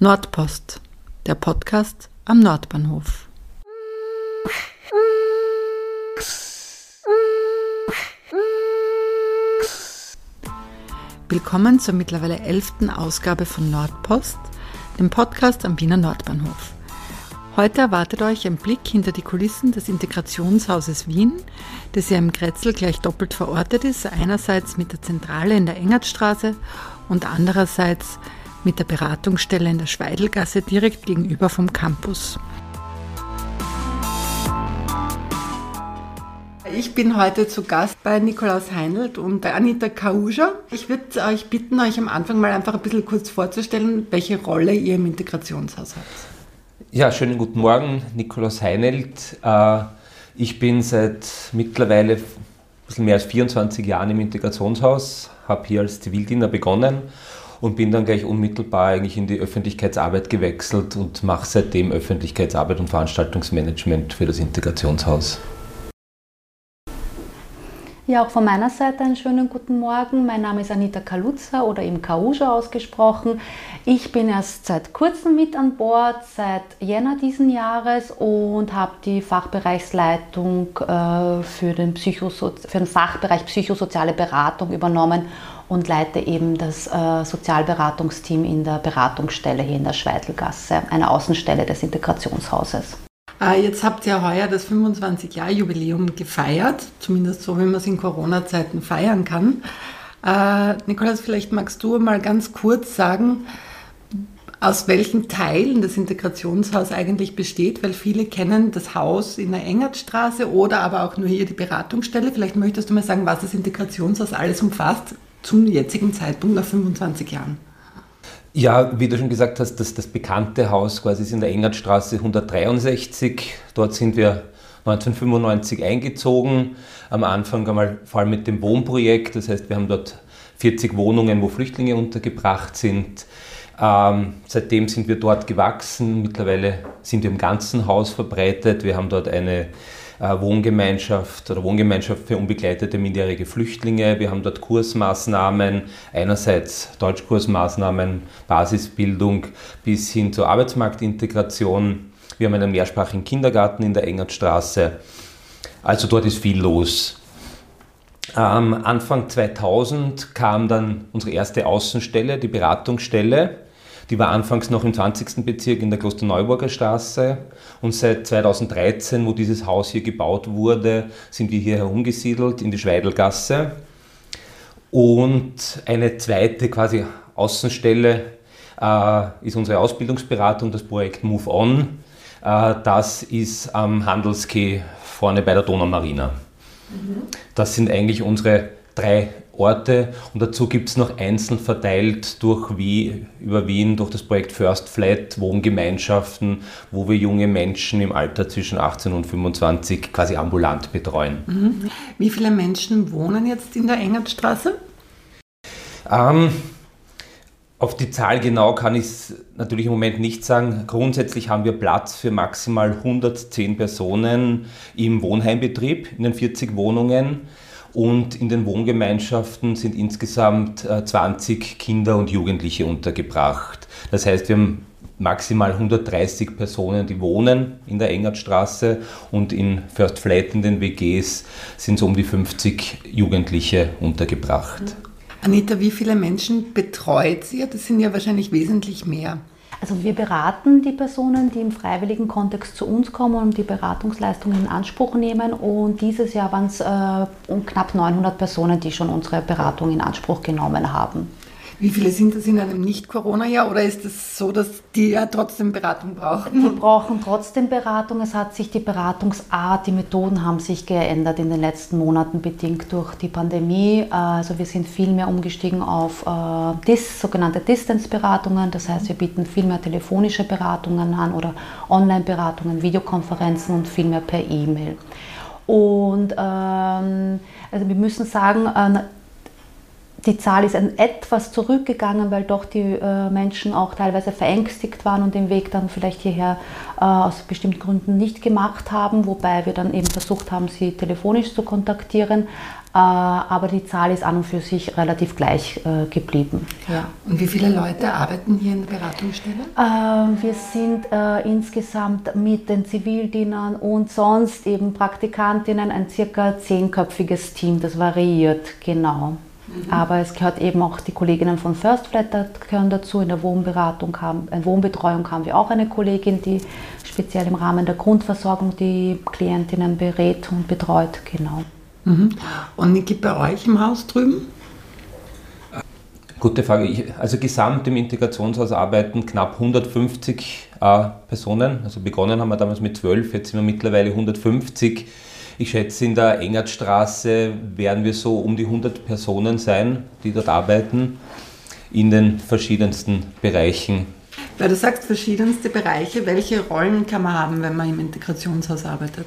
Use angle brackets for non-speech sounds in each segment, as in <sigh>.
Nordpost, der Podcast am Nordbahnhof. Willkommen zur mittlerweile elften Ausgabe von Nordpost, dem Podcast am Wiener Nordbahnhof. Heute erwartet euch ein Blick hinter die Kulissen des Integrationshauses Wien, das ja im Kretzel gleich doppelt verortet ist, einerseits mit der Zentrale in der Engertstraße und andererseits mit der Beratungsstelle in der Schweidelgasse direkt gegenüber vom Campus. Ich bin heute zu Gast bei Nikolaus Heinelt und bei Anita Kauja. Ich würde euch bitten, euch am Anfang mal einfach ein bisschen kurz vorzustellen, welche Rolle ihr im Integrationshaus habt. Ja, schönen guten Morgen, Nikolaus Heinelt. Äh, ich bin seit mittlerweile ein bisschen mehr als 24 Jahren im Integrationshaus, habe hier als Zivildiener begonnen und bin dann gleich unmittelbar eigentlich in die Öffentlichkeitsarbeit gewechselt und mache seitdem Öffentlichkeitsarbeit und Veranstaltungsmanagement für das Integrationshaus. Ja, auch von meiner Seite einen schönen guten Morgen. Mein Name ist Anita Kaluza oder eben Kauja ausgesprochen. Ich bin erst seit kurzem mit an Bord, seit Jänner diesen Jahres und habe die Fachbereichsleitung äh, für, den für den Fachbereich psychosoziale Beratung übernommen und leite eben das äh, Sozialberatungsteam in der Beratungsstelle hier in der Schweitelgasse, einer Außenstelle des Integrationshauses. Äh, jetzt habt ihr heuer das 25-Jahr-Jubiläum gefeiert, zumindest so, wie man es in Corona-Zeiten feiern kann. Äh, Nikolaus, vielleicht magst du mal ganz kurz sagen, aus welchen Teilen das Integrationshaus eigentlich besteht, weil viele kennen das Haus in der Engertstraße oder aber auch nur hier die Beratungsstelle. Vielleicht möchtest du mal sagen, was das Integrationshaus alles umfasst zum jetzigen Zeitpunkt nach 25 Jahren. Ja, wie du schon gesagt hast, das, das bekannte Haus quasi ist in der Engertstraße 163. Dort sind wir 1995 eingezogen. Am Anfang einmal vor allem mit dem Wohnprojekt. Das heißt, wir haben dort 40 Wohnungen, wo Flüchtlinge untergebracht sind. Ähm, seitdem sind wir dort gewachsen. Mittlerweile sind wir im ganzen Haus verbreitet. Wir haben dort eine Wohngemeinschaft oder Wohngemeinschaft für unbegleitete minderjährige Flüchtlinge. Wir haben dort Kursmaßnahmen, einerseits Deutschkursmaßnahmen, Basisbildung bis hin zur Arbeitsmarktintegration. Wir haben einen mehrsprachigen Kindergarten in der Engertstraße. Also dort ist viel los. Ähm, Anfang 2000 kam dann unsere erste Außenstelle, die Beratungsstelle. Die war anfangs noch im 20. Bezirk in der Klosterneuburger Straße und seit 2013, wo dieses Haus hier gebaut wurde, sind wir hier herumgesiedelt in die Schweidelgasse. Und eine zweite quasi Außenstelle äh, ist unsere Ausbildungsberatung, das Projekt Move On. Äh, das ist am Handelskey vorne bei der Donaumarina. Mhm. Das sind eigentlich unsere drei Orte und dazu gibt es noch einzeln verteilt durch wie, über Wien durch das Projekt First Flat Wohngemeinschaften, wo wir junge Menschen im Alter zwischen 18 und 25 quasi ambulant betreuen. Mhm. Wie viele Menschen wohnen jetzt in der Engertstraße? Ähm, auf die Zahl genau kann ich es natürlich im Moment nicht sagen. Grundsätzlich haben wir Platz für maximal 110 Personen im Wohnheimbetrieb in den 40 Wohnungen und in den Wohngemeinschaften sind insgesamt 20 äh, Kinder und Jugendliche untergebracht. Das heißt, wir haben maximal 130 Personen, die wohnen in der Engertstraße und in First Flat in den WGs sind so um die 50 Jugendliche untergebracht. Anita, wie viele Menschen betreut ihr? Das sind ja wahrscheinlich wesentlich mehr. Also wir beraten die Personen, die im freiwilligen Kontext zu uns kommen und die Beratungsleistungen in Anspruch nehmen. Und dieses Jahr waren es äh, um knapp 900 Personen, die schon unsere Beratung in Anspruch genommen haben. Wie viele sind das in einem Nicht-Corona-Jahr oder ist es so, dass die ja trotzdem Beratung brauchen? Die brauchen trotzdem Beratung. Es hat sich die Beratungsart, die Methoden haben sich geändert in den letzten Monaten bedingt durch die Pandemie. Also wir sind viel mehr umgestiegen auf äh, DIS, sogenannte Distance-Beratungen. Das heißt, wir bieten viel mehr telefonische Beratungen an oder Online-Beratungen, Videokonferenzen und viel mehr per E-Mail. Und ähm, also wir müssen sagen, äh, die Zahl ist etwas zurückgegangen, weil doch die äh, Menschen auch teilweise verängstigt waren und den Weg dann vielleicht hierher äh, aus bestimmten Gründen nicht gemacht haben, wobei wir dann eben versucht haben, sie telefonisch zu kontaktieren. Äh, aber die Zahl ist an und für sich relativ gleich äh, geblieben. Ja. Und wie viele Leute arbeiten hier in der Beratungsstelle? Äh, wir sind äh, insgesamt mit den Zivildienern und sonst eben Praktikantinnen ein circa zehnköpfiges Team. Das variiert genau. Mhm. Aber es gehört eben auch die Kolleginnen von First Flat gehören dazu. In der Wohnberatung haben, in Wohnbetreuung haben wir auch eine Kollegin, die speziell im Rahmen der Grundversorgung die Klientinnen berät und betreut. Genau. Mhm. Und gibt bei euch im Haus drüben? Gute Frage. Ich, also gesamt im Integrationshaus arbeiten knapp 150 äh, Personen. Also begonnen haben wir damals mit 12, jetzt sind wir mittlerweile 150. Ich schätze, in der Engertstraße werden wir so um die 100 Personen sein, die dort arbeiten, in den verschiedensten Bereichen. Weil du sagst verschiedenste Bereiche, welche Rollen kann man haben, wenn man im Integrationshaus arbeitet?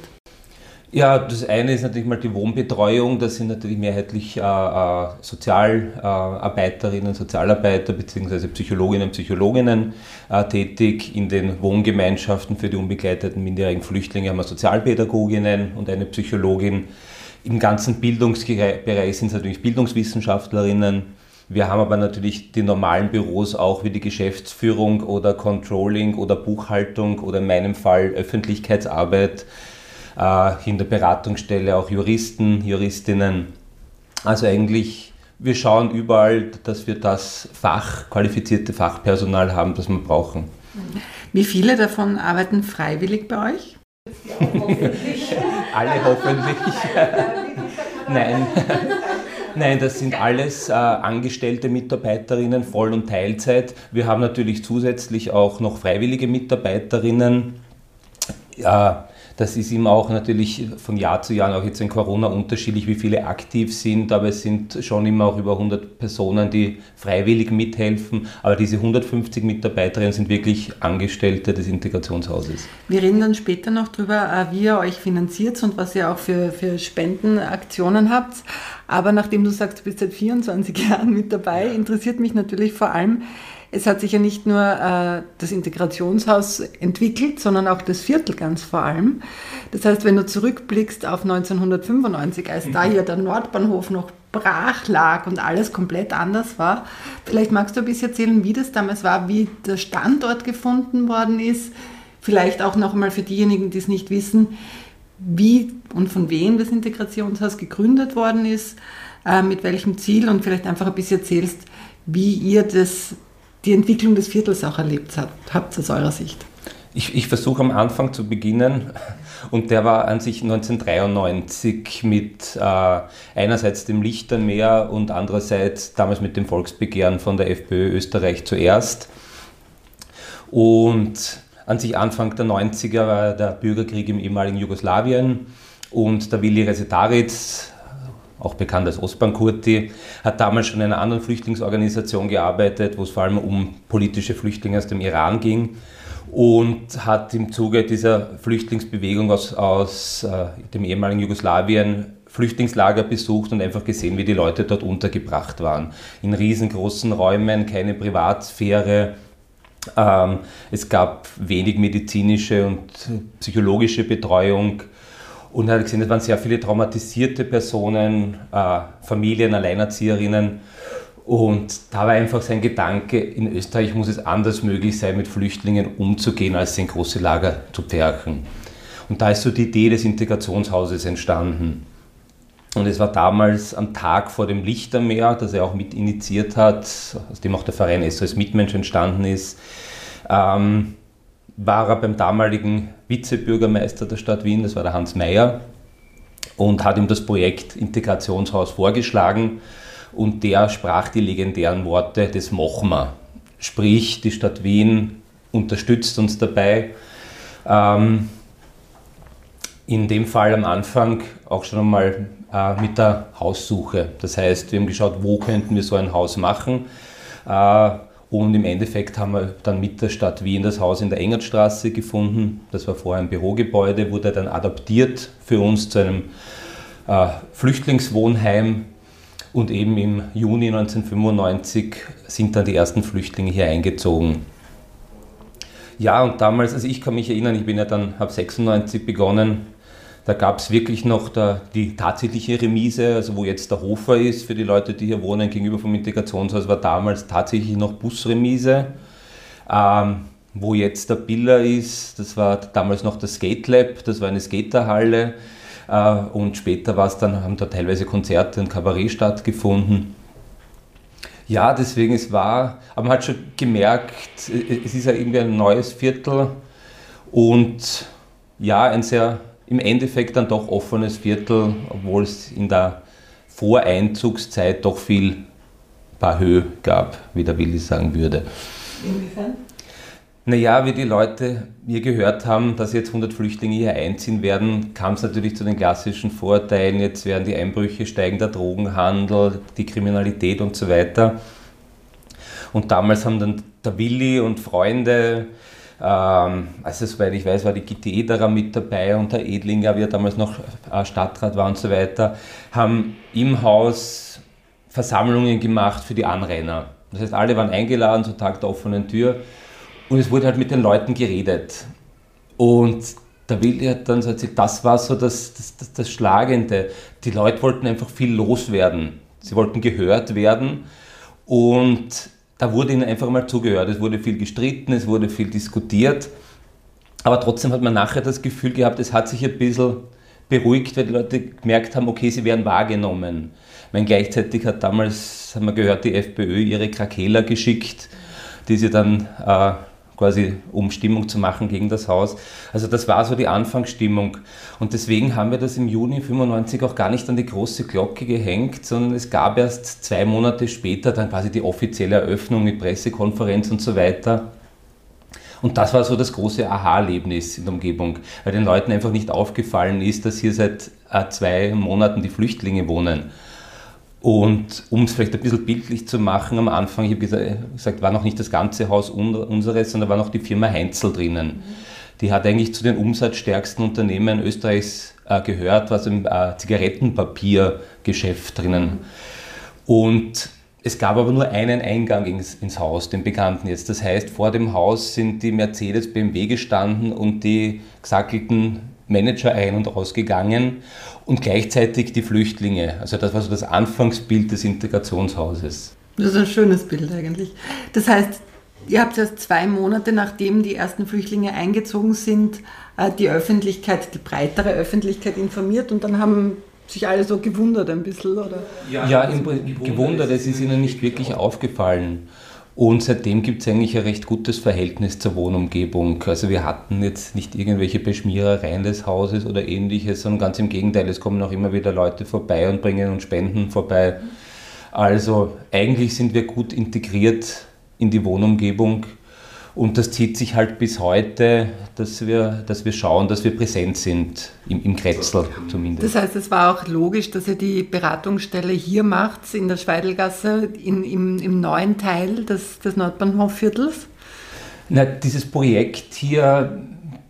Ja, das eine ist natürlich mal die Wohnbetreuung. Da sind natürlich mehrheitlich äh, äh, Sozialarbeiterinnen, Sozialarbeiter bzw. Psychologinnen Psychologinnen äh, tätig. In den Wohngemeinschaften für die unbegleiteten minderjährigen Flüchtlinge haben wir Sozialpädagoginnen und eine Psychologin. Im ganzen Bildungsbereich sind es natürlich Bildungswissenschaftlerinnen. Wir haben aber natürlich die normalen Büros auch wie die Geschäftsführung oder Controlling oder Buchhaltung oder in meinem Fall Öffentlichkeitsarbeit in der Beratungsstelle auch Juristen, Juristinnen. Also eigentlich, wir schauen überall, dass wir das Fach, qualifizierte Fachpersonal haben, das wir brauchen. Wie viele davon arbeiten freiwillig bei euch? Ja, <laughs> hoffentlich. Alle hoffentlich. <laughs> Nein. Nein, das sind alles äh, angestellte Mitarbeiterinnen, Voll- und Teilzeit. Wir haben natürlich zusätzlich auch noch freiwillige Mitarbeiterinnen. Äh, das ist immer auch natürlich von Jahr zu Jahr, auch jetzt in Corona, unterschiedlich, wie viele aktiv sind, aber es sind schon immer auch über 100 Personen, die freiwillig mithelfen. Aber diese 150 Mitarbeiterinnen sind wirklich Angestellte des Integrationshauses. Wir reden dann später noch darüber, äh, wie ihr euch finanziert und was ihr auch für, für Spendenaktionen habt. Aber nachdem du sagst, du bist seit 24 <laughs> Jahren mit dabei, interessiert mich natürlich vor allem, es hat sich ja nicht nur äh, das Integrationshaus entwickelt, sondern auch das Viertel ganz vor allem. Das heißt, wenn du zurückblickst auf 1995, als da hier der Nordbahnhof noch brach lag und alles komplett anders war, vielleicht magst du ein bisschen erzählen, wie das damals war, wie der Standort gefunden worden ist. Vielleicht auch noch einmal für diejenigen, die es nicht wissen, wie und von wem das Integrationshaus gegründet worden ist, äh, mit welchem Ziel und vielleicht einfach ein bisschen erzählst, wie ihr das die Entwicklung des Viertels auch erlebt habt, aus eurer Sicht? Ich, ich versuche am Anfang zu beginnen und der war an sich 1993 mit äh, einerseits dem Lichtermeer und andererseits damals mit dem Volksbegehren von der FPÖ Österreich zuerst. Und an sich Anfang der 90er war der Bürgerkrieg im ehemaligen Jugoslawien und der Willi Resetaritz, auch bekannt als Osman Kurti, hat damals schon in einer anderen Flüchtlingsorganisation gearbeitet, wo es vor allem um politische Flüchtlinge aus dem Iran ging und hat im Zuge dieser Flüchtlingsbewegung aus, aus äh, dem ehemaligen Jugoslawien Flüchtlingslager besucht und einfach gesehen, wie die Leute dort untergebracht waren. In riesengroßen Räumen, keine Privatsphäre. Ähm, es gab wenig medizinische und psychologische Betreuung. Und hat gesehen, es waren sehr viele traumatisierte Personen, äh, Familien, Alleinerzieherinnen. Und da war einfach sein Gedanke, in Österreich muss es anders möglich sein, mit Flüchtlingen umzugehen, als in große Lager zu pferchen. Und da ist so die Idee des Integrationshauses entstanden. Und es war damals am Tag vor dem Lichtermeer, das er auch mit initiiert hat, aus dem auch der Verein SOS Mitmensch entstanden ist. Ähm, war er beim damaligen Vizebürgermeister der Stadt Wien, das war der Hans Mayer, und hat ihm das Projekt Integrationshaus vorgeschlagen. Und der sprach die legendären Worte des Mochma. Sprich, die Stadt Wien unterstützt uns dabei. Ähm, in dem Fall am Anfang auch schon einmal äh, mit der Haussuche. Das heißt, wir haben geschaut, wo könnten wir so ein Haus machen. Äh, und im Endeffekt haben wir dann mit der Stadt Wien das Haus in der Engertstraße gefunden. Das war vorher ein Bürogebäude, wurde dann adaptiert für uns zu einem äh, Flüchtlingswohnheim. Und eben im Juni 1995 sind dann die ersten Flüchtlinge hier eingezogen. Ja, und damals, also ich kann mich erinnern, ich bin ja dann, habe 96 begonnen, da gab es wirklich noch der, die tatsächliche Remise, also wo jetzt der Hofer ist für die Leute, die hier wohnen, gegenüber vom Integrationshaus, war damals tatsächlich noch Busremise. Ähm, wo jetzt der Biller ist, das war damals noch das Skate Lab, das war eine Skaterhalle. Äh, und später war es dann, haben da teilweise Konzerte und Kabarett stattgefunden. Ja, deswegen es war, aber man hat schon gemerkt, es ist ja irgendwie ein neues Viertel und ja, ein sehr im Endeffekt dann doch offenes Viertel, obwohl es in der Voreinzugszeit doch viel paar Höhe gab, wie der Willi sagen würde. Inwiefern? Naja, wie die Leute mir gehört haben, dass jetzt 100 Flüchtlinge hier einziehen werden, kam es natürlich zu den klassischen Vorteilen. Jetzt werden die Einbrüche steigen, der Drogenhandel, die Kriminalität und so weiter. Und damals haben dann der Willi und Freunde, also soweit ich weiß, war die Gitti Ederer mit dabei und der Edlinger, wie er damals noch äh, Stadtrat war und so weiter, haben im Haus Versammlungen gemacht für die Anrainer. Das heißt, alle waren eingeladen zum Tag der offenen Tür und es wurde halt mit den Leuten geredet. Und der Willi hat dann so das war so das, das, das, das Schlagende. Die Leute wollten einfach viel loswerden. Sie wollten gehört werden. Und da wurde ihnen einfach mal zugehört. Es wurde viel gestritten, es wurde viel diskutiert. Aber trotzdem hat man nachher das Gefühl gehabt, es hat sich ein bisschen beruhigt, weil die Leute gemerkt haben, okay, sie werden wahrgenommen. Ich gleichzeitig hat damals, haben wir gehört, die FPÖ ihre Krakeler geschickt, die sie dann äh, quasi um Stimmung zu machen gegen das Haus. Also das war so die Anfangsstimmung. Und deswegen haben wir das im Juni 95 auch gar nicht an die große Glocke gehängt, sondern es gab erst zwei Monate später dann quasi die offizielle Eröffnung mit Pressekonferenz und so weiter. Und das war so das große Aha-Erlebnis in der Umgebung, weil den Leuten einfach nicht aufgefallen ist, dass hier seit äh, zwei Monaten die Flüchtlinge wohnen. Und um es vielleicht ein bisschen bildlich zu machen, am Anfang, ich habe gesagt, war noch nicht das ganze Haus unseres, sondern war noch die Firma Heinzel drinnen. Die hat eigentlich zu den umsatzstärksten Unternehmen Österreichs äh, gehört, was im äh, Zigarettenpapiergeschäft drinnen. Und es gab aber nur einen Eingang ins, ins, Haus, den bekannten jetzt. Das heißt, vor dem Haus sind die Mercedes, BMW gestanden und die gesackelten Manager ein- und ausgegangen und gleichzeitig die Flüchtlinge. Also das war so das Anfangsbild des Integrationshauses. Das ist ein schönes Bild eigentlich. Das heißt, ihr habt erst zwei Monate nachdem die ersten Flüchtlinge eingezogen sind, äh, die Öffentlichkeit, die breitere Öffentlichkeit informiert und dann haben sich alle so gewundert ein bisschen, oder? Ja, ja gewundert, es ist ihnen nicht wirklich aufgefallen. Und seitdem gibt es eigentlich ein recht gutes Verhältnis zur Wohnumgebung. Also wir hatten jetzt nicht irgendwelche Beschmierereien des Hauses oder ähnliches, sondern ganz im Gegenteil, es kommen auch immer wieder Leute vorbei und bringen uns Spenden vorbei. Also eigentlich sind wir gut integriert in die Wohnumgebung und das zieht sich halt bis heute, dass wir, dass wir schauen, dass wir präsent sind, im, im Kretzel zumindest. Das heißt, es war auch logisch, dass ihr die Beratungsstelle hier macht, in der Schweidelgasse, in, im, im neuen Teil des, des Nordbahnhofviertels? Na, dieses Projekt hier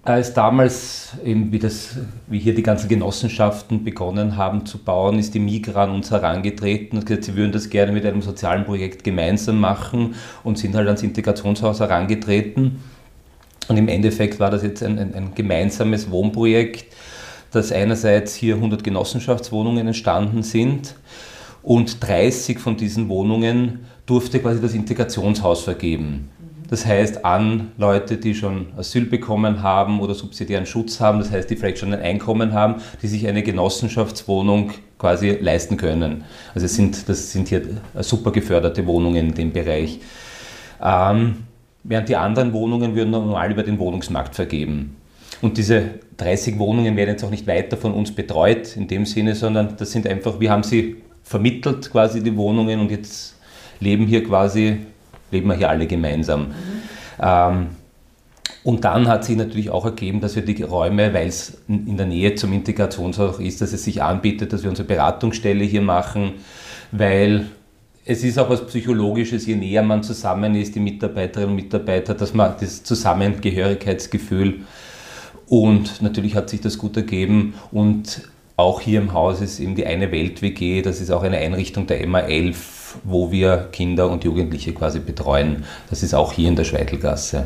als damals, eben wie, das, wie hier die ganzen Genossenschaften begonnen haben zu bauen, ist die Migra an uns herangetreten und gesagt, sie würden das gerne mit einem sozialen Projekt gemeinsam machen und sind halt ans Integrationshaus herangetreten. Und im Endeffekt war das jetzt ein, ein, ein gemeinsames Wohnprojekt, dass einerseits hier 100 Genossenschaftswohnungen entstanden sind und 30 von diesen Wohnungen durfte quasi das Integrationshaus vergeben. Das heißt an Leute, die schon Asyl bekommen haben oder subsidiären Schutz haben, das heißt, die vielleicht schon ein Einkommen haben, die sich eine Genossenschaftswohnung quasi leisten können. Also es sind, das sind hier super geförderte Wohnungen in dem Bereich. Ähm, während die anderen Wohnungen würden normal über den Wohnungsmarkt vergeben. Und diese 30 Wohnungen werden jetzt auch nicht weiter von uns betreut in dem Sinne, sondern das sind einfach, wir haben sie vermittelt quasi die Wohnungen und jetzt leben hier quasi leben wir hier alle gemeinsam. Mhm. Ähm, und dann hat sich natürlich auch ergeben, dass wir die Räume, weil es in der Nähe zum Integrationshaus ist, dass es sich anbietet, dass wir unsere Beratungsstelle hier machen, weil es ist auch was Psychologisches, je näher man zusammen ist, die Mitarbeiterinnen und Mitarbeiter, dass man das Zusammengehörigkeitsgefühl und natürlich hat sich das gut ergeben und auch hier im Haus ist eben die eine Welt WG, das ist auch eine Einrichtung der MA11, wo wir Kinder und Jugendliche quasi betreuen. Das ist auch hier in der Schweidelgasse.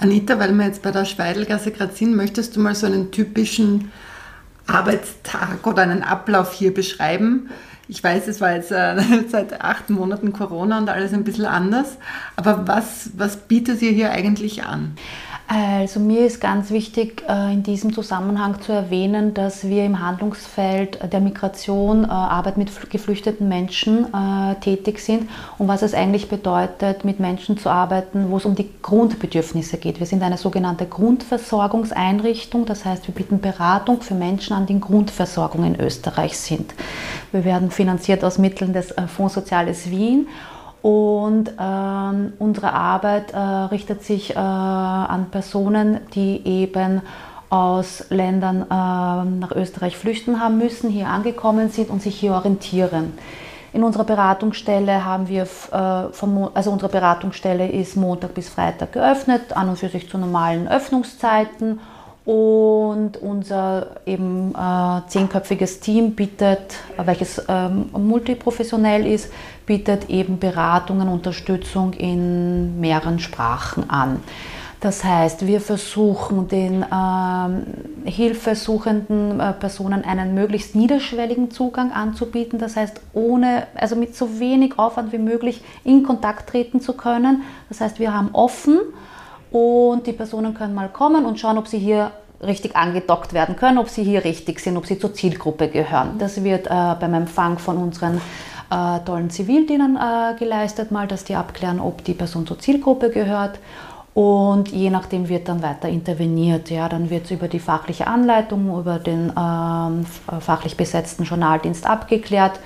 Anita, weil wir jetzt bei der Schweidelgasse gerade sind, möchtest du mal so einen typischen Arbeitstag oder einen Ablauf hier beschreiben? Ich weiß, es war jetzt äh, <laughs> seit acht Monaten Corona und alles ein bisschen anders, aber was, was bietet ihr hier eigentlich an? Also mir ist ganz wichtig äh, in diesem Zusammenhang zu erwähnen, dass wir im Handlungsfeld der Migration, äh, Arbeit mit geflüchteten Menschen äh, tätig sind und was es eigentlich bedeutet, mit Menschen zu arbeiten, wo es um die Grundbedürfnisse geht. Wir sind eine sogenannte Grundversorgungseinrichtung, das heißt wir bieten Beratung für Menschen an, die in Grundversorgung in Österreich sind. Wir werden finanziert aus Mitteln des Fonds Soziales Wien und ähm, unsere Arbeit äh, richtet sich äh, an Personen, die eben aus Ländern äh, nach Österreich flüchten haben müssen, hier angekommen sind und sich hier orientieren. In unserer Beratungsstelle haben wir, äh, vom, also unsere Beratungsstelle ist Montag bis Freitag geöffnet, an und für sich zu normalen Öffnungszeiten und unser eben äh, zehnköpfiges Team bietet, welches ähm, multiprofessionell ist, bietet eben Beratungen, Unterstützung in mehreren Sprachen an. Das heißt, wir versuchen den ähm, hilfesuchenden äh, Personen einen möglichst niederschwelligen Zugang anzubieten. Das heißt, ohne, also mit so wenig Aufwand wie möglich in Kontakt treten zu können. Das heißt, wir haben offen und die Personen können mal kommen und schauen, ob sie hier richtig angedockt werden können, ob sie hier richtig sind, ob sie zur Zielgruppe gehören. Das wird äh, beim Empfang von unseren äh, tollen Zivildienern äh, geleistet, mal, dass die abklären, ob die Person zur Zielgruppe gehört. Und je nachdem wird dann weiter interveniert. Ja, dann wird es über die fachliche Anleitung, über den ähm, fachlich besetzten Journaldienst abgeklärt.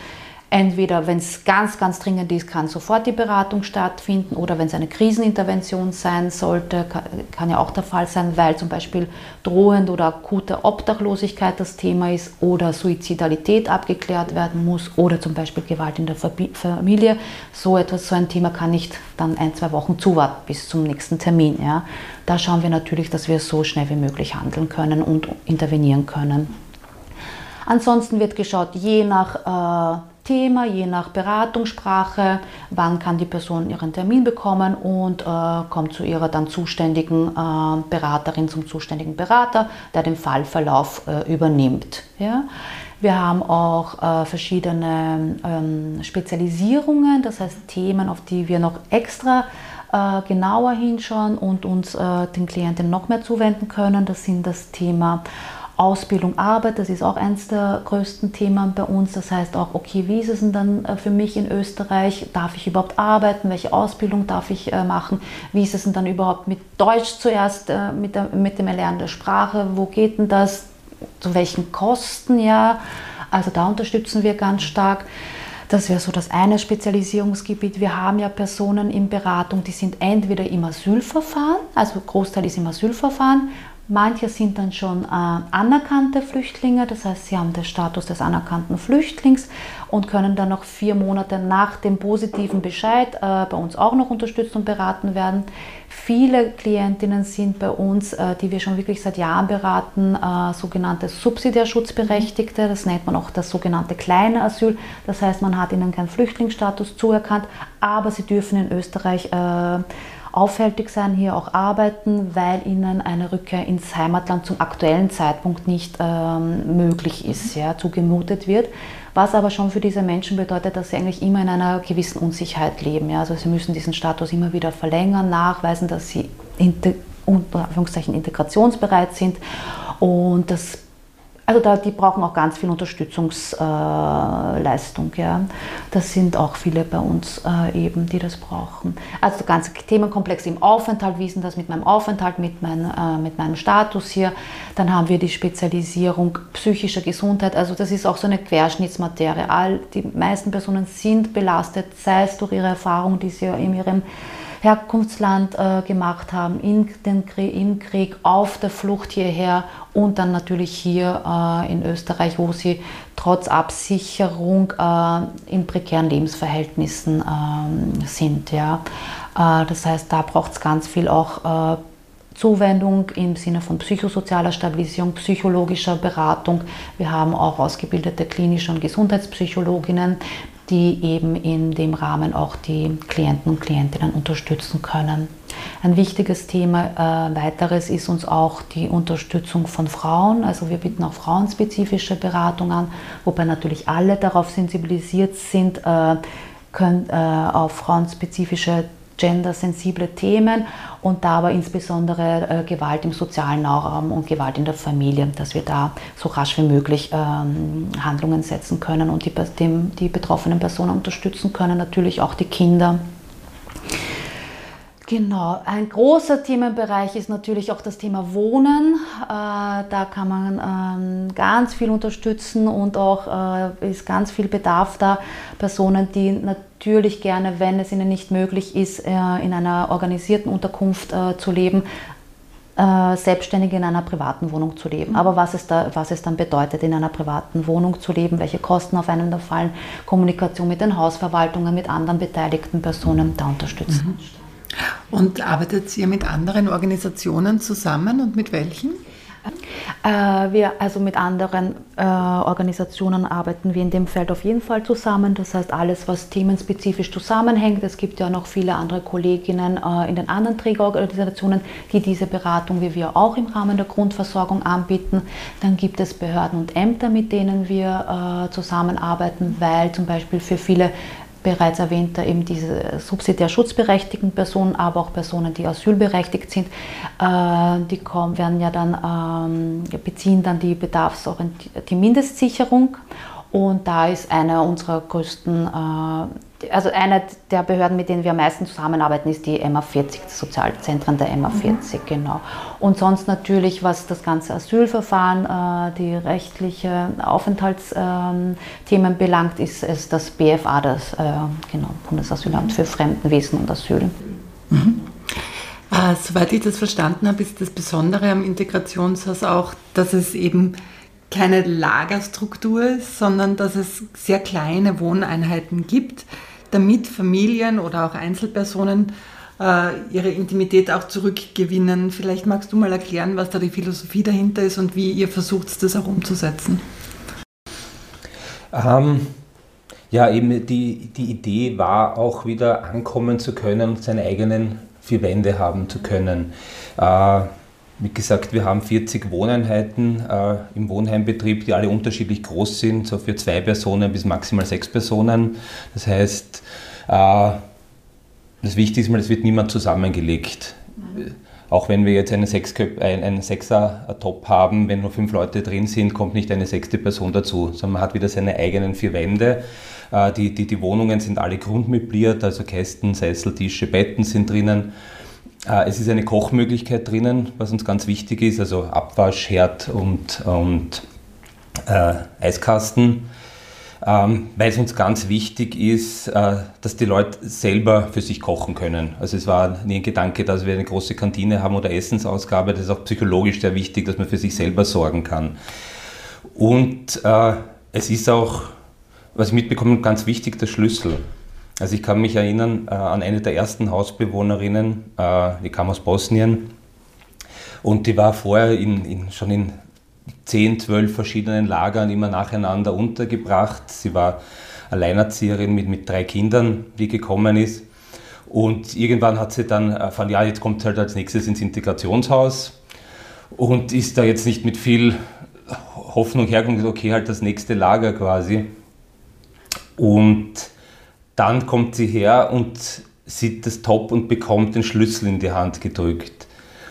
Entweder, wenn es ganz, ganz dringend ist, kann sofort die Beratung stattfinden oder wenn es eine Krisenintervention sein sollte, kann, kann, ja auch der Fall sein, weil zum Beispiel drohend oder akute Obdachlosigkeit das Thema ist oder Suizidalität abgeklärt werden muss oder zum Beispiel Gewalt in der Familie. So etwas, so ein Thema kann nicht dann ein, zwei Wochen zuwarten bis zum nächsten Termin. Ja. Da schauen wir natürlich, dass wir so schnell wie möglich handeln können und intervenieren können. Ansonsten wird geschaut, je nach äh, Thema, je nach Beratungssprache, wann kann die Person ihren Termin bekommen und äh, kommt zu ihrer dann zuständigen äh, Beraterin, zum zuständigen Berater, der den Fallverlauf äh, übernimmt. Ja? Wir haben auch äh, verschiedene ähm, Spezialisierungen, das heißt Themen, auf die wir noch extra äh, genauer hinschauen und uns äh, den Klienten noch mehr zuwenden können. Das sind das Thema Ausbildung, Arbeit, das ist auch eines der größten Themen bei uns. Das heißt auch, okay, wie ist es denn dann äh, für mich in Österreich? Darf ich überhaupt arbeiten? Welche Ausbildung darf ich äh, machen? Wie ist es denn dann überhaupt mit Deutsch zuerst, äh, mit, der, mit dem Erlernen der Sprache? Wo geht denn das? Zu welchen Kosten? Ja, also da unterstützen wir ganz stark. Das wäre so das eine Spezialisierungsgebiet. Wir haben ja Personen in Beratung, die sind entweder im Asylverfahren, also Großteil ist im Asylverfahren, Manche sind dann schon äh, anerkannte Flüchtlinge, das heißt, sie haben den Status des anerkannten Flüchtlings und können dann noch vier Monate nach dem positiven Bescheid äh, bei uns auch noch unterstützt und beraten werden. Viele Klientinnen sind bei uns, äh, die wir schon wirklich seit Jahren beraten, äh, sogenannte Subsidiärschutzberechtigte, das nennt man auch das sogenannte kleine Asyl. Das heißt, man hat ihnen keinen Flüchtlingsstatus zuerkannt, aber sie dürfen in Österreich aufhältig sein, hier auch arbeiten, weil ihnen eine Rückkehr ins Heimatland zum aktuellen Zeitpunkt nicht ähm, möglich ist, ja, zugemutet wird. Was aber schon für diese Menschen bedeutet, dass sie eigentlich immer in einer gewissen Unsicherheit leben. Ja. Also sie müssen diesen Status immer wieder verlängern, nachweisen, dass sie unter Anführungszeichen integrationsbereit sind. Und das also da, die brauchen auch ganz viel Unterstützungsleistung. Äh, ja. Das sind auch viele bei uns äh, eben, die das brauchen. Also der ganze Themenkomplex im Aufenthalt, wie ist denn das mit meinem Aufenthalt, mit, mein, äh, mit meinem Status hier. Dann haben wir die Spezialisierung psychischer Gesundheit. Also das ist auch so eine Querschnittsmaterie. All, die meisten Personen sind belastet, sei es durch ihre Erfahrungen, die sie in ihrem Herkunftsland äh, gemacht haben, in den Krieg, im Krieg, auf der Flucht hierher und dann natürlich hier äh, in Österreich, wo sie trotz Absicherung äh, in prekären Lebensverhältnissen ähm, sind. Ja. Äh, das heißt, da braucht es ganz viel auch äh, Zuwendung im Sinne von psychosozialer Stabilisierung, psychologischer Beratung. Wir haben auch ausgebildete klinische und Gesundheitspsychologinnen, die eben in dem Rahmen auch die Klienten und Klientinnen unterstützen können. Ein wichtiges Thema äh, weiteres ist uns auch die Unterstützung von Frauen. Also wir bieten auch frauenspezifische Beratung an, wobei natürlich alle darauf sensibilisiert sind, äh, können, äh, auf frauenspezifische gendersensible Themen und da aber insbesondere äh, Gewalt im sozialen Raum und Gewalt in der Familie, dass wir da so rasch wie möglich ähm, Handlungen setzen können und die, dem, die betroffenen Personen unterstützen können, natürlich auch die Kinder. Genau, ein großer Themenbereich ist natürlich auch das Thema Wohnen. Äh, da kann man ähm, ganz viel unterstützen und auch äh, ist ganz viel Bedarf da. Personen, die natürlich gerne, wenn es ihnen nicht möglich ist, äh, in einer organisierten Unterkunft zu leben, selbstständig in einer privaten Wohnung zu leben. Aber was es, da, was es dann bedeutet, in einer privaten Wohnung zu leben, welche Kosten auf einen da fallen, Kommunikation mit den Hausverwaltungen, mit anderen beteiligten Personen, da unterstützen. Mhm. Und arbeitet ihr mit anderen Organisationen zusammen und mit welchen? Äh, wir, also mit anderen äh, Organisationen arbeiten wir in dem Feld auf jeden Fall zusammen. Das heißt, alles, was themenspezifisch zusammenhängt. Es gibt ja noch viele andere Kolleginnen äh, in den anderen Trägerorganisationen, die diese Beratung wie wir auch im Rahmen der Grundversorgung anbieten. Dann gibt es Behörden und Ämter, mit denen wir äh, zusammenarbeiten, weil zum Beispiel für viele bereits erwähnte, eben diese subsidiär schutzberechtigten Personen, aber auch Personen, die asylberechtigt sind, äh, die kommen, werden ja dann, ähm, beziehen dann die Bedarfsorientierung, die Mindestsicherung. Und da ist einer unserer größten, äh, also eine der Behörden, mit denen wir am meisten zusammenarbeiten, ist die MA40, die Sozialzentren der MA40, mhm. genau. Und sonst natürlich, was das ganze Asylverfahren, äh, die rechtliche Aufenthaltsthemen ähm, belangt, ist es das BFA, das äh, genau, Bundesasylamt für Fremdenwesen und Asyl. Mhm. Äh, soweit ich das verstanden habe, ist das Besondere am Integrationshaus auch, dass es eben keine Lagerstruktur sondern dass es sehr kleine Wohneinheiten gibt, damit Familien oder auch Einzelpersonen äh, ihre Intimität auch zurückgewinnen. Vielleicht magst du mal erklären, was da die Philosophie dahinter ist und wie ihr versucht, das auch umzusetzen. Ähm, ja, eben die, die Idee war auch wieder ankommen zu können und seine eigenen vier Wände haben zu können. Äh, wie gesagt, wir haben 40 Wohneinheiten äh, im Wohnheimbetrieb, die alle unterschiedlich groß sind, so für zwei Personen bis maximal sechs Personen. Das heißt, äh, das Wichtigste ist mal, es wird niemand zusammengelegt. Mhm. Auch wenn wir jetzt einen, Sechsköp ein, einen Sechser-Top haben, wenn nur fünf Leute drin sind, kommt nicht eine sechste Person dazu, sondern man hat wieder seine eigenen vier Wände. Äh, die, die, die Wohnungen sind alle grundmöbliert, also Kästen, Sessel, Tische, Betten sind drinnen. Äh, es ist eine Kochmöglichkeit drinnen, was uns ganz wichtig ist, also Abwasch, Herd und, und äh, Eiskasten, ähm, weil es uns ganz wichtig ist, äh, dass die Leute selber für sich kochen können. Also es war nie ein Gedanke, dass wir eine große Kantine haben oder Essensausgabe, das ist auch psychologisch sehr wichtig, dass man für sich selber sorgen kann. Und äh, es ist auch, was ich mitbekomme, ganz wichtig, der Schlüssel. Also ich kann mich erinnern äh, an eine der ersten Hausbewohnerinnen, äh, die kam aus Bosnien und die war vorher in, in, schon in 10, 12 verschiedenen Lagern immer nacheinander untergebracht. Sie war Alleinerzieherin mit, mit drei Kindern, die gekommen ist. Und irgendwann hat sie dann erfahren, ja, jetzt kommt sie halt als nächstes ins Integrationshaus und ist da jetzt nicht mit viel Hoffnung hergekommen, okay, halt das nächste Lager quasi. Und dann kommt sie her und sieht das Top und bekommt den Schlüssel in die Hand gedrückt.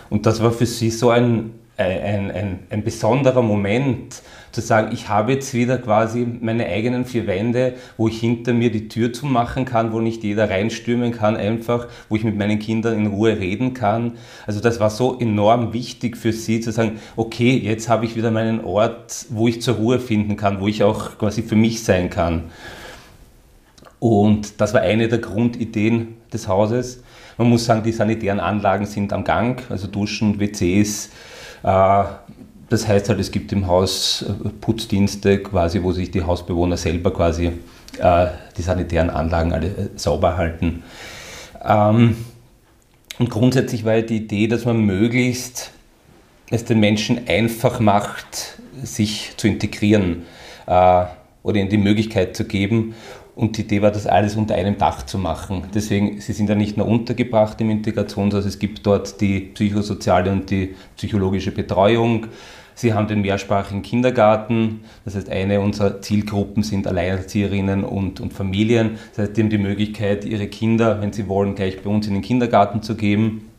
Und das war für sie so ein, ein, ein, ein besonderer Moment, zu sagen, ich habe jetzt wieder quasi meine eigenen vier Wände, wo ich hinter mir die Tür zumachen kann, wo nicht jeder reinstürmen kann, einfach, wo ich mit meinen Kindern in Ruhe reden kann. Also das war so enorm wichtig für sie zu sagen, okay, jetzt habe ich wieder meinen Ort, wo ich zur Ruhe finden kann, wo ich auch quasi für mich sein kann. Und das war eine der Grundideen des Hauses. Man muss sagen, die sanitären Anlagen sind am Gang, also Duschen, WCs. Äh, das heißt halt, es gibt im Haus äh, Putzdienste, quasi, wo sich die Hausbewohner selber quasi äh, die sanitären Anlagen alle sauber halten. Ähm, Und grundsätzlich war die Idee, dass man möglichst es den Menschen einfach macht, sich zu integrieren oder ihnen die Möglichkeit zu geben. Und die Idee war, das alles unter einem Dach zu machen. Deswegen, sie sind ja nicht nur untergebracht im Integrationshaus, es gibt dort die psychosoziale und die psychologische Betreuung. Sie haben den mehrsprachigen Kindergarten, das heißt, eine unserer Zielgruppen sind Alleinerzieherinnen und, und Familien. Das heißt, die haben die Möglichkeit, ihre Kinder, wenn sie wollen, gleich bei uns in den Kindergarten zu geben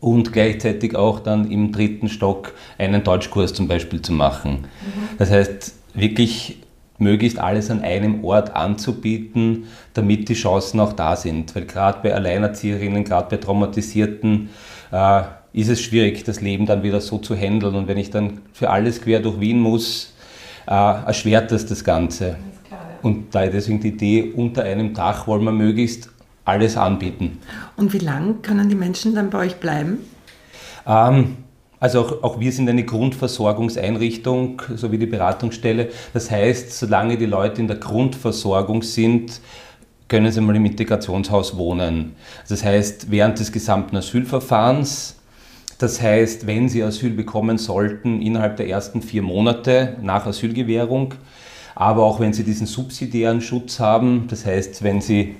und gleichzeitig auch dann im dritten Stock einen Deutschkurs zum Beispiel zu machen. Mhm. Das heißt, wirklich möglichst alles an einem Ort anzubieten, damit die Chancen auch da sind. Weil gerade bei Alleinerzieherinnen, gerade bei Traumatisierten, äh, ist es schwierig, das Leben dann wieder so zu handeln. Und wenn ich dann für alles quer durch Wien muss, äh, erschwert das das Ganze. Klar, ja. Und da deswegen die Idee, unter einem Dach wollen wir möglichst alles anbieten. Und wie lange können die Menschen dann bei euch bleiben? Ähm, also auch, auch, wir sind eine Grundversorgungseinrichtung, so wie die Beratungsstelle. Das heißt, solange die Leute in der Grundversorgung sind, können sie mal im Integrationshaus wohnen. Das heißt, während des gesamten Asylverfahrens das heißt, wenn Sie Asyl bekommen sollten, innerhalb der ersten vier Monate nach Asylgewährung, aber auch wenn Sie diesen subsidiären Schutz haben, das heißt, wenn Sie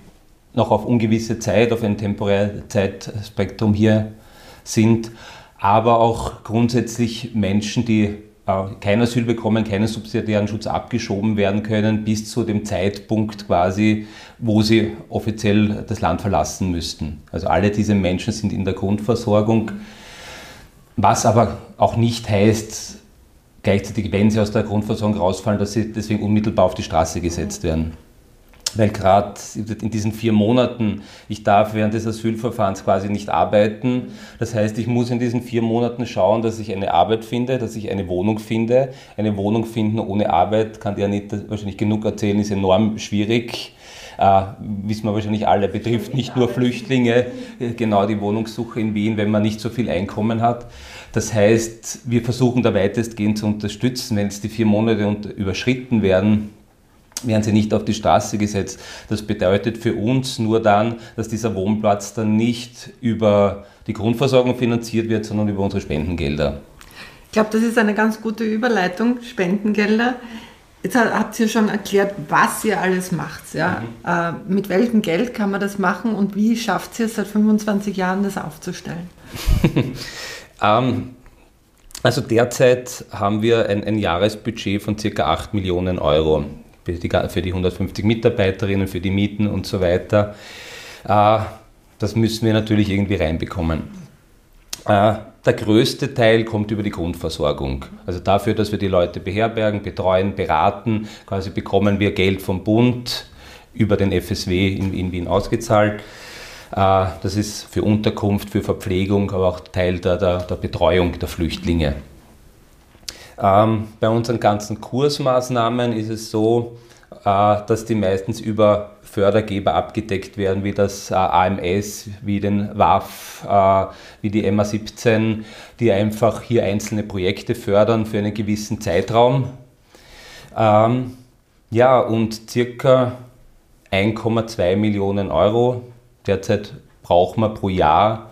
noch auf ungewisse Zeit, auf ein temporäres Zeitspektrum hier sind, aber auch grundsätzlich Menschen, die äh, kein Asyl bekommen, keinen subsidiären Schutz abgeschoben werden können, bis zu dem Zeitpunkt quasi, wo sie offiziell das Land verlassen müssten. Also alle diese Menschen sind in der Grundversorgung. Was aber auch nicht heißt, gleichzeitig, wenn sie aus der Grundversorgung rausfallen, dass sie deswegen unmittelbar auf die Straße gesetzt werden. Weil gerade in diesen vier Monaten, ich darf während des Asylverfahrens quasi nicht arbeiten. Das heißt, ich muss in diesen vier Monaten schauen, dass ich eine Arbeit finde, dass ich eine Wohnung finde. Eine Wohnung finden ohne Arbeit, kann dir nicht wahrscheinlich genug erzählen, ist enorm schwierig äh, wissen wir wahrscheinlich alle, betrifft nicht nur Flüchtlinge, genau die Wohnungssuche in Wien, wenn man nicht so viel Einkommen hat. Das heißt, wir versuchen da weitestgehend zu unterstützen. Wenn jetzt die vier Monate überschritten werden, werden sie nicht auf die Straße gesetzt. Das bedeutet für uns nur dann, dass dieser Wohnplatz dann nicht über die Grundversorgung finanziert wird, sondern über unsere Spendengelder. Ich glaube, das ist eine ganz gute Überleitung, Spendengelder. Jetzt habt ihr schon erklärt, was ihr alles macht. Ja? Mhm. Äh, mit welchem Geld kann man das machen und wie schafft ihr es seit 25 Jahren, das aufzustellen? <laughs> ähm, also derzeit haben wir ein, ein, Jahresbudget von ca. 8 Millionen Euro für die, für die 150 Mitarbeiterinnen, für die Mieten und so weiter. Äh, das müssen wir natürlich irgendwie reinbekommen. Äh, der größte Teil kommt über die Grundversorgung. Also dafür, dass wir die Leute beherbergen, betreuen, beraten, quasi bekommen wir Geld vom Bund über den FSW in, in Wien ausgezahlt. Äh, das ist für Unterkunft, für Verpflegung, aber auch Teil der, der, der Betreuung der Flüchtlinge. Ähm, bei unseren ganzen Kursmaßnahmen ist es so, äh, dass die meistens über Fördergeber abgedeckt werden, wie das äh, AMS, wie den WAF, äh, wie die MA17, die einfach hier einzelne Projekte fördern für einen gewissen Zeitraum. Ähm, ja, und circa 1,2 Millionen Euro derzeit brauchen wir pro Jahr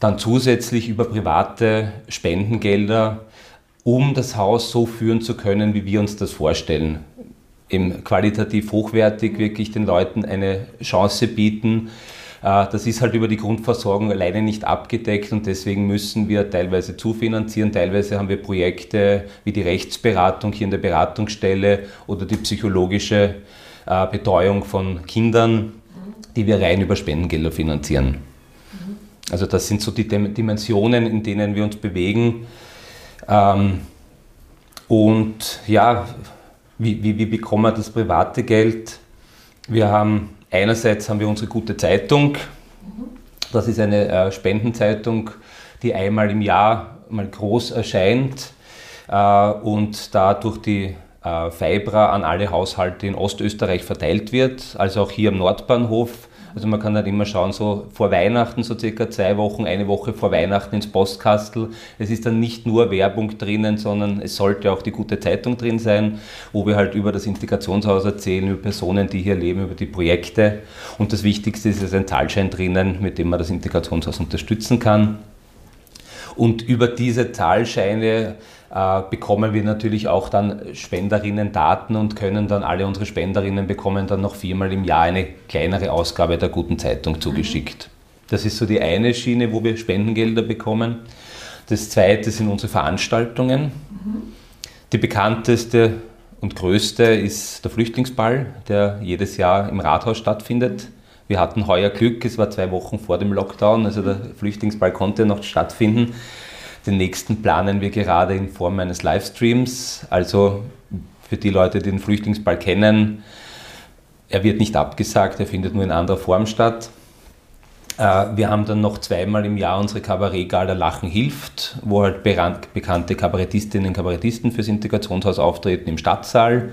dann zusätzlich über private Spendengelder, um das Haus so führen zu können, wie wir uns das vorstellen eben qualitativ hochwertig wirklich den Leuten eine Chance bieten. Äh, das ist halt über die Grundversorgung alleine nicht abgedeckt und deswegen müssen wir teilweise zufinanzieren, teilweise haben wir Projekte wie die Rechtsberatung hier in der Beratungsstelle oder die psychologische äh, Betreuung von Kindern, die wir rein über Spendengelder finanzieren. Also das sind so die Dimensionen, in denen wir uns bewegen. Ähm, und ja, wie, wie, wie bekommen wir das private Geld? Wir haben einerseits haben wir unsere gute Zeitung. Das ist eine äh, Spendenzeitung, die einmal im Jahr mal groß erscheint äh, und da durch die äh, Fibra an alle Haushalte in Ostösterreich verteilt wird, also auch hier am Nordbahnhof. Also man kann halt immer schauen, so vor Weihnachten, so circa zwei Wochen, eine Woche vor Weihnachten ins Postkastel. Es ist dann nicht nur Werbung drinnen, sondern es sollte auch die gute Zeitung drin sein, wo wir halt über das Integrationshaus erzählen, über Personen, die hier leben, über die Projekte. Und das Wichtigste ist, es ist ein Zahlschein drinnen, mit dem man das Integrationshaus unterstützen kann. Und über diese Zahlscheine bekommen wir natürlich auch dann Spenderinnen-Daten und können dann alle unsere Spenderinnen bekommen dann noch viermal im Jahr eine kleinere Ausgabe der guten Zeitung zugeschickt. Das ist so die eine Schiene, wo wir Spendengelder bekommen. Das zweite sind unsere Veranstaltungen. Die bekannteste und größte ist der Flüchtlingsball, der jedes Jahr im Rathaus stattfindet. Wir hatten heuer Glück, es war zwei Wochen vor dem Lockdown, also der Flüchtlingsball konnte noch stattfinden. Den nächsten planen wir gerade in Form eines Livestreams. Also für die Leute, die den Flüchtlingsball kennen, er wird nicht abgesagt, er findet nur in anderer Form statt. Äh, wir haben dann noch zweimal im Jahr unsere Kabarettgala Lachen hilft, wo halt bekannte Kabarettistinnen und Kabarettisten fürs Integrationshaus auftreten im Stadtsaal.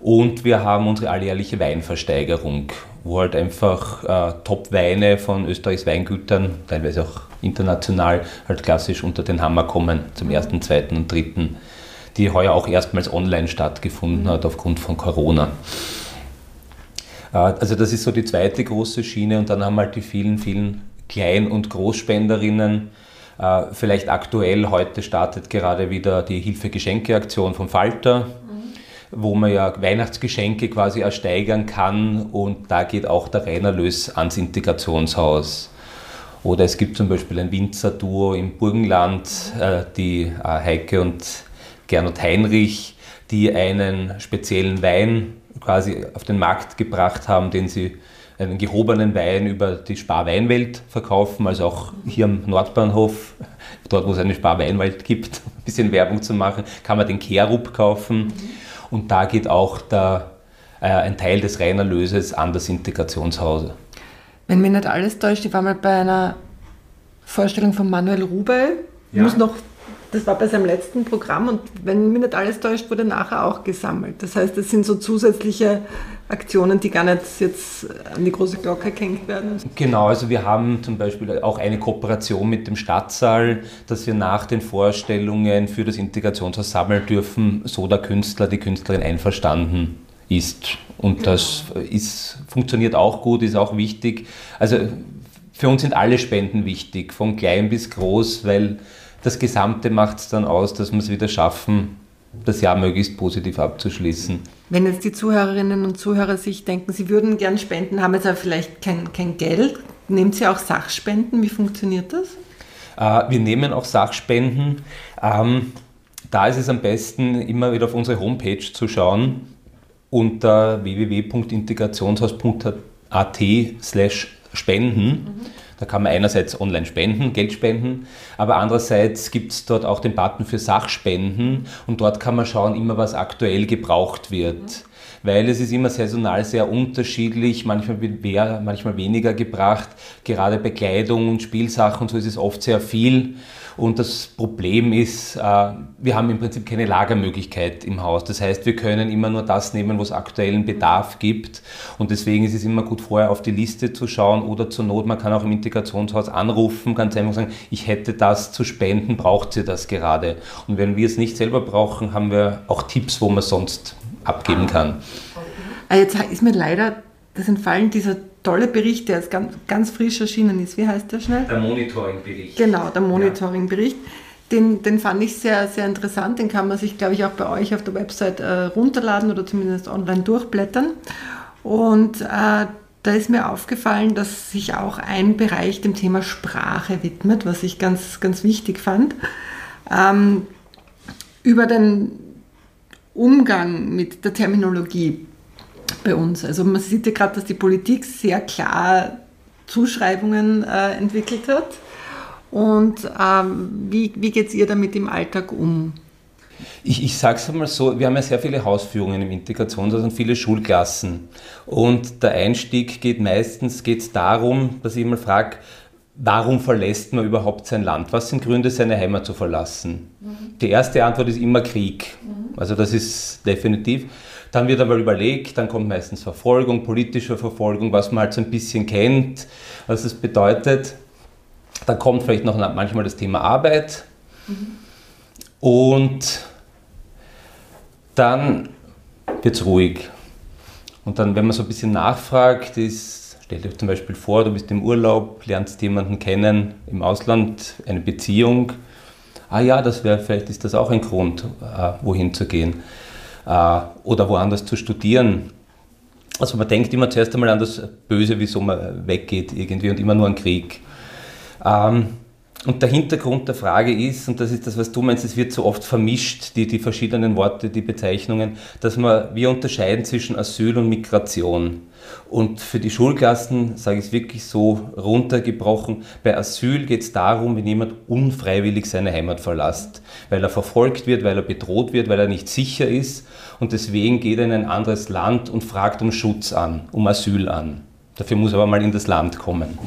Und wir haben unsere alljährliche Weinversteigerung, wo halt einfach äh, Top-Weine von Österreichs Weingütern, teilweise auch international, halt klassisch unter den Hammer kommen zum ersten, zweiten und dritten, die heuer auch erstmals online stattgefunden hat aufgrund von Corona. Äh, also das ist so die zweite große Schiene und dann haben halt die vielen, vielen Klein- und Großspenderinnen. Äh, vielleicht aktuell, heute startet gerade wieder die Hilfe-Geschenke-Aktion vom Falter wo man ja Weihnachtsgeschenke quasi ersteigern kann und da geht auch der Reinerlös ans Integrationshaus. Oder es gibt zum Beispiel ein Winzerduo im Burgenland, äh, die äh, Heike und Gernot Heinrich, die einen speziellen Wein quasi auf den Markt gebracht haben, den sie einen gehobenen Wein über die Sparweinwelt verkaufen, also auch hier am Nordbahnhof, <laughs> dort wo es eine Sparweinwelt gibt, <laughs> ein bisschen Werbung zu machen, kann man den Kerup kaufen. Und da geht auch der, äh, ein Teil des Reinerlöses an das Integrationshaus. Wenn mir nicht alles täuscht, ich war mal bei einer Vorstellung von Manuel Rubel, ja. muss noch das war bei seinem letzten Programm und wenn mich nicht alles täuscht, wurde nachher auch gesammelt. Das heißt, es sind so zusätzliche Aktionen, die gar nicht jetzt an die große Glocke gehängt werden. Genau, also wir haben zum Beispiel auch eine Kooperation mit dem Stadtsaal, dass wir nach den Vorstellungen für das Integrationshaus sammeln dürfen, so der Künstler, die Künstlerin einverstanden ist. Und genau. das ist, funktioniert auch gut, ist auch wichtig. Also für uns sind alle Spenden wichtig, von klein bis groß, weil das Gesamte macht es dann aus, dass wir es wieder schaffen, das Jahr möglichst positiv abzuschließen. Wenn jetzt die Zuhörerinnen und Zuhörer sich denken, sie würden gern spenden, haben jetzt aber vielleicht kein, kein Geld, nehmen Sie auch Sachspenden? Wie funktioniert das? Äh, wir nehmen auch Sachspenden. Ähm, da ist es am besten, immer wieder auf unsere Homepage zu schauen unter www.integrationshaus.at slash spenden. Mhm. Da kann man einerseits online spenden, Geld spenden, aber andererseits gibt es dort auch den Button für Sachspenden und dort kann man schauen, immer was aktuell gebraucht wird. Weil es ist immer saisonal sehr unterschiedlich, manchmal wird mehr, manchmal weniger gebracht. Gerade bei Kleidung und Spielsachen und so ist es oft sehr viel. Und das Problem ist, äh, wir haben im Prinzip keine Lagermöglichkeit im Haus. Das heißt, wir können immer nur das nehmen, was aktuellen Bedarf gibt. Und deswegen ist es immer gut, vorher auf die Liste zu schauen oder zur Not, man kann auch im Integrationshaus anrufen, ganz einfach sagen, ich hätte das zu spenden, braucht sie das gerade? Und wenn wir es nicht selber brauchen, haben wir auch Tipps, wo man sonst abgeben kann. Ah, jetzt ist mir leider das Entfallen dieser tolle Bericht, der jetzt ganz, ganz frisch erschienen ist. Wie heißt der schnell? Der Monitoring-Bericht. Genau, der Monitoring-Bericht. Den, den fand ich sehr, sehr interessant. Den kann man sich, glaube ich, auch bei euch auf der Website äh, runterladen oder zumindest online durchblättern. Und äh, da ist mir aufgefallen, dass sich auch ein Bereich dem Thema Sprache widmet, was ich ganz, ganz wichtig fand. Ähm, über den Umgang mit der Terminologie bei uns. Also man sieht ja gerade, dass die Politik sehr klar Zuschreibungen äh, entwickelt hat. Und ähm, wie, wie geht es ihr damit im Alltag um? Ich, ich sage es mal so, wir haben ja sehr viele Hausführungen im Integrationshaus und viele Schulklassen. Und der Einstieg geht meistens geht's darum, dass ich mal frage, warum verlässt man überhaupt sein Land? Was sind Gründe, seine Heimat zu verlassen? Mhm. Die erste Antwort ist immer Krieg. Also das ist definitiv. Dann wird aber überlegt, dann kommt meistens Verfolgung, politische Verfolgung, was man halt so ein bisschen kennt, was es bedeutet. Dann kommt vielleicht noch manchmal das Thema Arbeit. Mhm. Und dann wird es ruhig. Und dann, wenn man so ein bisschen nachfragt, ist, stell dir zum Beispiel vor, du bist im Urlaub, lernst jemanden kennen im Ausland, eine Beziehung. Ah ja, das wäre, vielleicht ist das auch ein Grund, äh, wohin zu gehen. Äh, oder woanders zu studieren. Also man denkt immer zuerst einmal an das Böse, wieso man weggeht irgendwie und immer nur an Krieg. Ähm, und der Hintergrund der Frage ist, und das ist das, was du meinst, es wird so oft vermischt, die, die verschiedenen Worte, die Bezeichnungen, dass wir, wir unterscheiden zwischen Asyl und Migration. Und für die Schulklassen sage ich es wirklich so runtergebrochen, bei Asyl geht es darum, wenn jemand unfreiwillig seine Heimat verlässt, weil er verfolgt wird, weil er bedroht wird, weil er nicht sicher ist und deswegen geht er in ein anderes Land und fragt um Schutz an, um Asyl an. Dafür muss er aber mal in das Land kommen.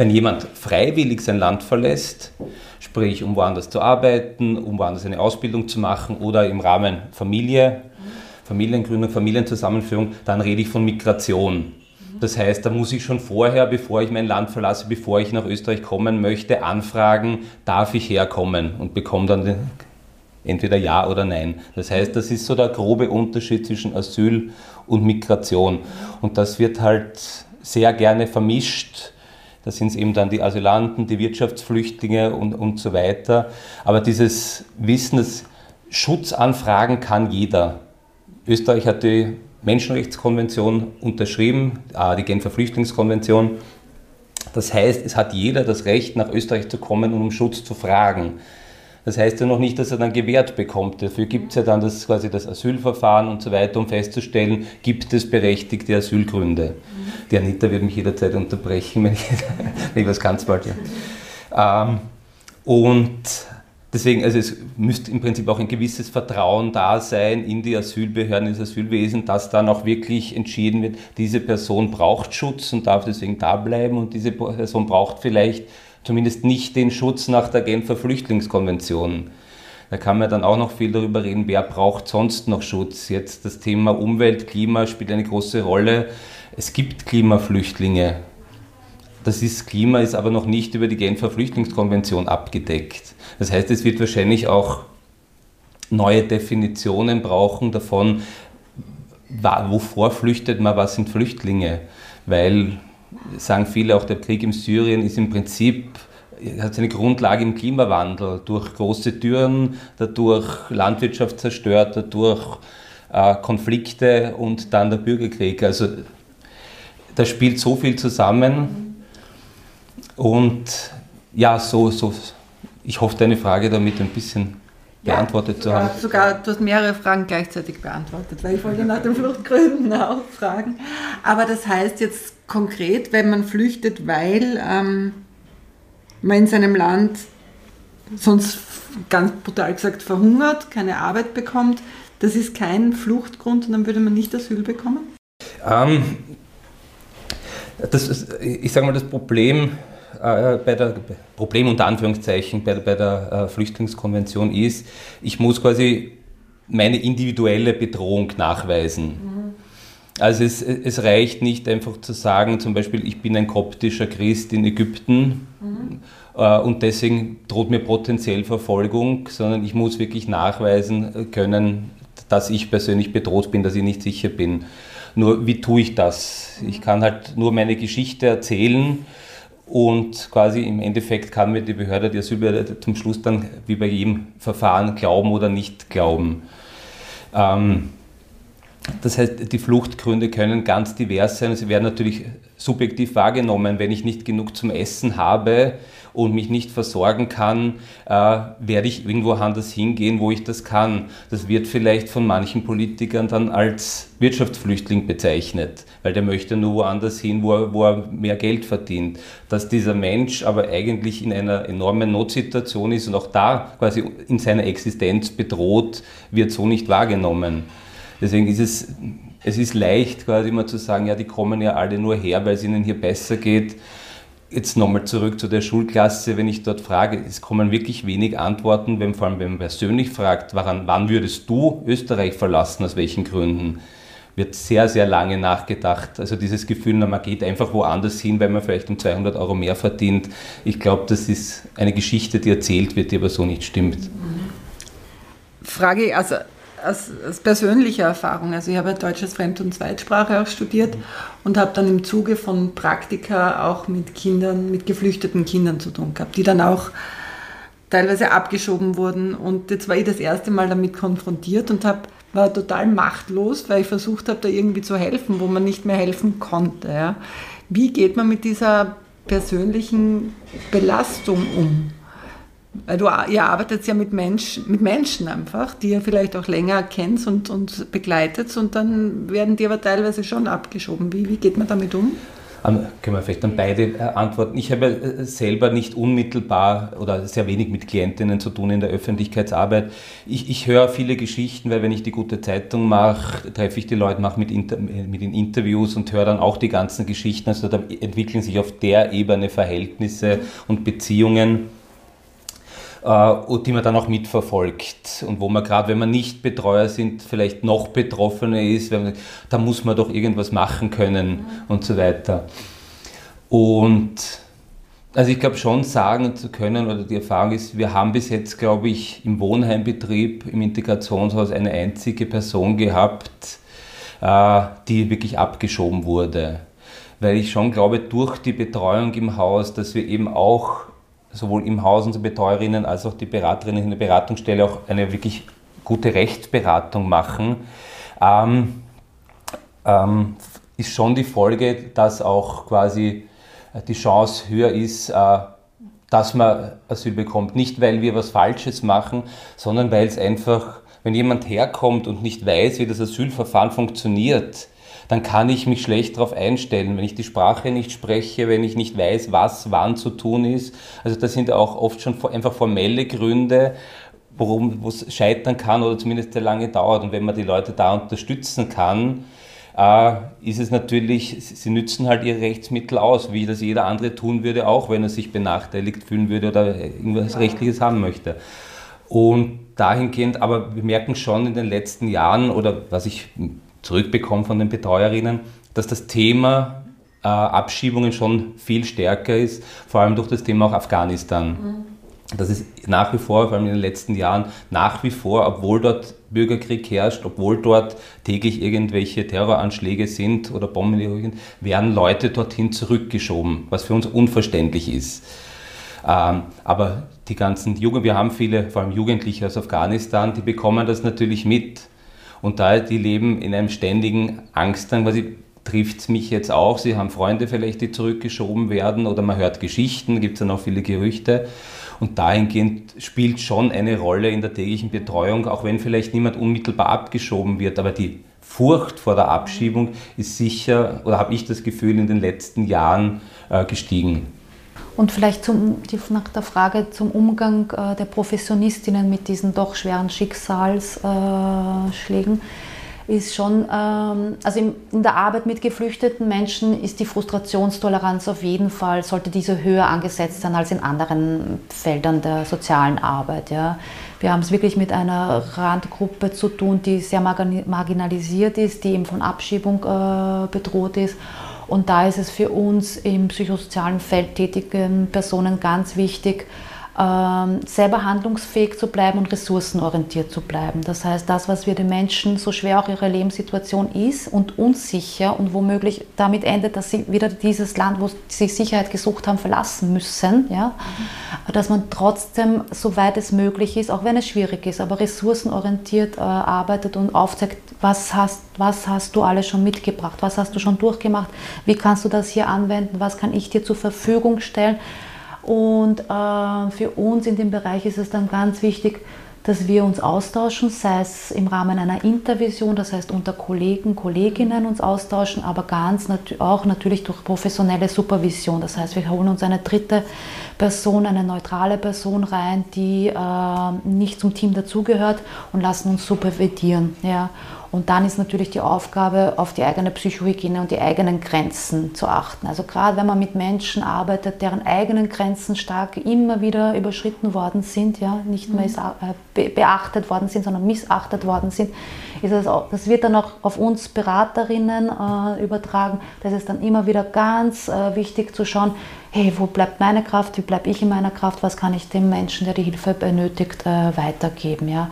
Wenn jemand freiwillig sein Land verlässt, sprich um woanders zu arbeiten, um woanders eine Ausbildung zu machen oder im Rahmen Familie, Familiengründung, Familienzusammenführung, dann rede ich von Migration. Das heißt, da muss ich schon vorher, bevor ich mein Land verlasse, bevor ich nach Österreich kommen möchte, anfragen, darf ich herkommen und bekomme dann entweder Ja oder Nein. Das heißt, das ist so der grobe Unterschied zwischen Asyl und Migration. Und das wird halt sehr gerne vermischt da sind es eben dann die Asylanten, die Wirtschaftsflüchtlinge und, und so weiter. Aber dieses Wissen, dass Schutzanfragen kann jeder. Österreich hat die Menschenrechtskonvention unterschrieben, die Genfer Flüchtlingskonvention. Das heißt, es hat jeder das Recht, nach Österreich zu kommen und um Schutz zu fragen. Das heißt ja noch nicht, dass er dann gewährt bekommt. Dafür gibt es ja dann das, quasi das Asylverfahren und so weiter, um festzustellen, gibt es berechtigte Asylgründe. Die Anita wird mich jederzeit unterbrechen, wenn ich, <laughs> ich was ganz bald. Ja. Ähm, und deswegen, also es müsste im Prinzip auch ein gewisses Vertrauen da sein in die Asylbehörden, ins Asylwesen, dass dann auch wirklich entschieden wird, diese Person braucht Schutz und darf deswegen da bleiben und diese Person braucht vielleicht zumindest nicht den Schutz nach der Genfer Flüchtlingskonvention. Da kann man dann auch noch viel darüber reden, wer braucht sonst noch Schutz. Jetzt das Thema Umwelt, Klima spielt eine große Rolle. Es gibt Klimaflüchtlinge. Das ist, Klima ist aber noch nicht über die Genfer Flüchtlingskonvention abgedeckt. Das heißt, es wird wahrscheinlich auch neue Definitionen brauchen davon, wovor flüchtet man, was sind Flüchtlinge. Weil sagen viele, auch der Krieg in Syrien ist im Prinzip hat seine Grundlage im Klimawandel, durch große Dürren, dadurch Landwirtschaft zerstört, dadurch äh, Konflikte und dann der Bürgerkrieg. Also da spielt so viel zusammen und ja, so, so, ich hoffe, deine Frage damit ein bisschen beantwortet ja, zu haben. Sogar, du hast mehrere Fragen gleichzeitig beantwortet, weil ich wollte nach den Fluchtgründen auch fragen. Aber das heißt jetzt konkret, wenn man flüchtet, weil ähm, man in seinem Land sonst ganz brutal gesagt verhungert, keine Arbeit bekommt, das ist kein Fluchtgrund und dann würde man nicht Asyl bekommen? Ähm, das ist, ich sage mal, das Problem äh, bei der Problem unter Anführungszeichen bei, bei der äh, Flüchtlingskonvention ist, ich muss quasi meine individuelle Bedrohung nachweisen. Mhm. Also es, es, reicht nicht einfach zu sagen, zum Beispiel, ich bin ein koptischer Christ in Ägypten mhm. äh, und deswegen droht mir potenziell Verfolgung, sondern ich muss wirklich nachweisen können, dass ich persönlich bedroht bin, dass ich nicht sicher bin. Nur wie tue ich das? Ich kann halt nur meine Geschichte erzählen und quasi im Endeffekt kann mir die Behörde, die Asylbehörde zum Schluss dann wie bei jedem Verfahren glauben oder nicht glauben. Ähm, das heißt, die Fluchtgründe können ganz divers sein. Sie werden natürlich subjektiv wahrgenommen. Wenn ich nicht genug zum Essen habe, und mich nicht versorgen kann, äh, werde ich irgendwo anders hingehen, wo ich das kann. Das wird vielleicht von manchen Politikern dann als Wirtschaftsflüchtling bezeichnet, weil der möchte nur woanders hin, wo er, wo er mehr Geld verdient. Dass dieser Mensch aber eigentlich in einer enormen Notsituation ist und auch da quasi in seiner Existenz bedroht, wird so nicht wahrgenommen. Deswegen ist es, es ist leicht quasi immer zu sagen, ja, die kommen ja alle nur her, weil es ihnen hier besser geht jetzt nochmal zurück zu der Schulklasse, wenn ich dort frage, es kommen wirklich wenig Antworten, wenn vor allem wenn man persönlich fragt, wann, wann würdest du Österreich verlassen, aus welchen Gründen? wird sehr, sehr lange nachgedacht. Also dieses Gefühl, man geht einfach woanders hin, weil man vielleicht um 200 Euro mehr verdient. Ich glaube, das ist eine Geschichte, die erzählt wird, die aber so nicht stimmt. Frage, also aus, aus persönlicher Erfahrung, also ich habe deutsches Fremd- und Zweitsprache auch studiert und habe dann im Zuge von Praktika auch mit Kindern, mit geflüchteten Kindern zu tun gehabt, die dann auch teilweise abgeschoben wurden. Und jetzt war ich das erste Mal damit konfrontiert und habe war total machtlos, weil ich versucht habe, da irgendwie zu helfen, wo man nicht mehr helfen konnte. Ja. Wie geht man mit dieser persönlichen Belastung um? Weil du, ihr arbeitet ja mit, Mensch, mit Menschen einfach, die ihr vielleicht auch länger kennt und, und begleitet und dann werden die aber teilweise schon abgeschoben. Wie, wie geht man damit um? Ähm, können wir vielleicht dann beide äh, antworten. Ich habe äh, selber nicht unmittelbar oder sehr wenig mit Klientinnen zu tun in der Öffentlichkeitsarbeit. Ich, ich höre viele Geschichten, weil wenn ich die gute Zeitung mache, treffe ich die Leute, mache mit, Inter mit den Interviews und höre dann auch die ganzen Geschichten. Also da entwickeln sich auf der Ebene Verhältnisse und Beziehungen äh, die man dann auch mitverfolgt und wo man gerade, wenn man nicht Betreuer sind, vielleicht noch betroffener ist, man, da muss man doch irgendwas machen können mhm. und so weiter. Und also ich glaube schon sagen zu können, oder die Erfahrung ist, wir haben bis jetzt, glaube ich, im Wohnheimbetrieb, im Integrationshaus eine einzige Person gehabt, äh, die wirklich abgeschoben wurde. Weil ich schon glaube, durch die Betreuung im Haus, dass wir eben auch sowohl im Haus unsere Betreuerinnen als auch die Beraterinnen in der Beratungsstelle auch eine wirklich gute Rechtsberatung machen, ähm, ähm, ist schon die Folge, dass auch quasi äh, die Chance höher ist, äh, dass man Asyl bekommt. Nicht, weil wir was Falsches machen, sondern weil es einfach, wenn jemand herkommt und nicht weiß, wie das Asylverfahren funktioniert, dann kann ich mich schlecht darauf einstellen, wenn ich die Sprache nicht spreche, wenn ich nicht weiß, was wann zu tun ist. Also das sind auch oft schon einfach formelle Gründe, worum es scheitern kann oder zumindest sehr lange dauert. Und wenn man die Leute da unterstützen kann, äh, ist es natürlich, sie nützen halt ihre Rechtsmittel aus, wie das jeder andere tun würde, auch wenn er sich benachteiligt fühlen würde oder irgendwas Rechtliches haben möchte. Und dahingehend, aber wir merken schon in den letzten Jahren, oder was ich zurückbekomme von den Betreuerinnen, dass das Thema äh, Abschiebungen schon viel stärker ist, vor allem durch das Thema auch Afghanistan. Mhm. Das ist nach wie vor, vor allem in den letzten Jahren, nach wie vor, obwohl dort Bürgerkrieg herrscht, obwohl dort täglich irgendwelche Terroranschläge sind oder Bomben, werden Leute dorthin zurückgeschoben, was für uns unverständlich ist. Ähm, aber die ganzen Jugend, wir haben viele, vor allem Jugendliche aus Afghanistan, die bekommen das natürlich mit. Und da die leben in einem ständigen Angst, dann quasi trifft es mich jetzt auch. Sie haben Freunde vielleicht, die zurückgeschoben werden oder man hört Geschichten, gibt es dann auch viele Gerüchte. Und dahingehend spielt schon eine Rolle in der täglichen Betreuung, auch wenn vielleicht niemand unmittelbar abgeschoben wird, aber die Furcht vor der Abschiebung ist sicher, oder habe ich das Gefühl, in den letzten Jahren äh, gestiegen. Und vielleicht zum, nach der Frage zum Umgang äh, der Professionistinnen mit diesen doch schweren Schicksalsschlägen äh, ist schon, ähm, also in, in, der Arbeit mit geflüchteten Menschen ist die Frustrationstoleranz auf jeden Fall, sollte diese höher angesetzt sein als in anderen Feldern der sozialen Arbeit. Ja. Wir haben es wirklich mit einer Randgruppe zu tun, die sehr marginalisiert ist, die eben von Abschiebung äh, bedroht ist und da ist es für uns im psychosozialen Feld tätigen Personen ganz wichtig, selber handlungsfähig zu bleiben und ressourcenorientiert zu bleiben. Das heißt, das, was wir den Menschen, so schwer auch ihre Lebenssituation ist und unsicher und womöglich damit endet, dass sie wieder dieses Land, wo sie Sicherheit gesucht haben, verlassen müssen, ja? Mhm. dass man trotzdem, soweit es möglich ist, auch wenn es schwierig ist, aber ressourcenorientiert äh, arbeitet und aufzeigt, was hast, was hast du alles schon mitgebracht, was hast du schon durchgemacht, wie kannst du das hier anwenden, was kann ich dir zur Verfügung stellen und äh, für uns in dem Bereich ist es dann ganz wichtig, dass wir uns austauschen, sei es im Rahmen einer Intervision, das heißt unter Kollegen, Kolleginnen uns austauschen, aber ganz nat auch natürlich durch professionelle Supervision. Das heißt, wir holen uns eine dritte Person, eine neutrale Person rein, die äh, nicht zum Team dazugehört und lassen uns supervidieren. Ja. Und dann ist natürlich die Aufgabe, auf die eigene Psychohygiene und die eigenen Grenzen zu achten. Also gerade wenn man mit Menschen arbeitet, deren eigenen Grenzen stark immer wieder überschritten worden sind, ja, nicht mehr mhm. beachtet worden sind, sondern missachtet worden sind, ist das, auch, das wird dann auch auf uns Beraterinnen äh, übertragen. Das ist dann immer wieder ganz äh, wichtig zu schauen, hey, wo bleibt meine Kraft, wie bleibe ich in meiner Kraft, was kann ich dem Menschen, der die Hilfe benötigt, äh, weitergeben. Ja.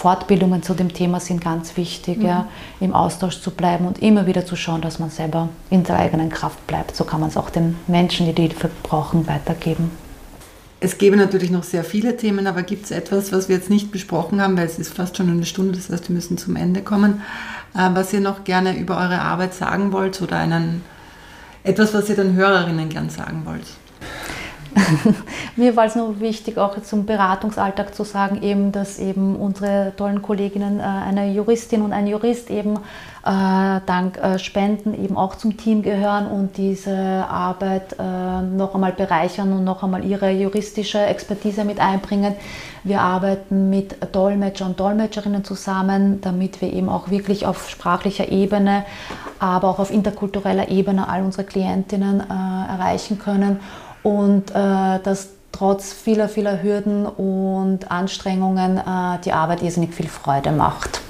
Fortbildungen zu dem Thema sind ganz wichtig, mhm. ja, im Austausch zu bleiben und immer wieder zu schauen, dass man selber in der eigenen Kraft bleibt. So kann man es auch den Menschen, die die Hilfe brauchen, weitergeben. Es gäbe natürlich noch sehr viele Themen, aber gibt es etwas, was wir jetzt nicht besprochen haben, weil es ist fast schon eine Stunde, das heißt, wir müssen zum Ende kommen, äh, was ihr noch gerne über eure Arbeit sagen wollt oder einen etwas, was ihr den Hörerinnen gern sagen wollt? <laughs> Mir war es nur wichtig, auch zum Beratungsalltag zu sagen, eben, dass eben unsere tollen Kolleginnen, äh, eine Juristin und ein Jurist eben äh, dank äh, Spenden eben auch zum Team gehören und diese Arbeit noch einmal bereichern und noch einmal ihre juristische Expertise mit einbringen. Wir arbeiten mit Dolmetscher und Dolmetscherinnen zusammen, damit wir eben auch wirklich auf sprachlicher Ebene, aber auch auf interkultureller Ebene all unsere Klientinnen erreichen können und äh, dass trotz vieler, vieler Hürden und Anstrengungen äh, die Arbeit irrsinnig viel Freude macht.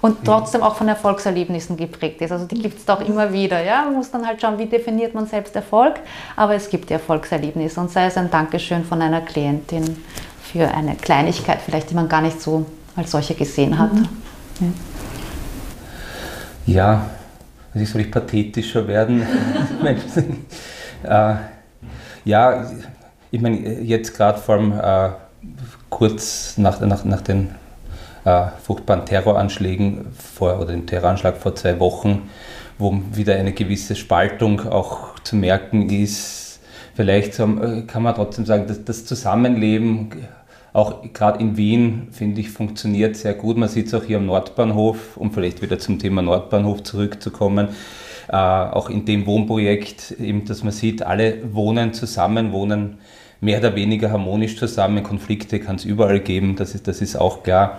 Und trotzdem auch von Erfolgserlebnissen geprägt ist. Also die gibt es doch immer wieder. Ja? Man muss dann halt schauen, wie definiert man selbst Erfolg. Aber es gibt Erfolgserlebnisse und sei es ein Dankeschön von einer Klientin für eine Kleinigkeit, vielleicht die man gar nicht so als solche gesehen hat. Mhm. Ja. Also soll ich pathetischer werden? <laughs> äh, ja, ich meine, jetzt gerade vor allem äh, kurz nach, nach, nach den äh, furchtbaren Terroranschlägen vor, oder dem Terroranschlag vor zwei Wochen, wo wieder eine gewisse Spaltung auch zu merken ist. Vielleicht äh, kann man trotzdem sagen, dass das Zusammenleben auch gerade in Wien, finde ich, funktioniert sehr gut. Man sieht es auch hier am Nordbahnhof, um vielleicht wieder zum Thema Nordbahnhof zurückzukommen. Äh, auch in dem Wohnprojekt, eben, dass man sieht, alle wohnen zusammen, wohnen mehr oder weniger harmonisch zusammen. Konflikte kann es überall geben, das ist, das ist auch klar.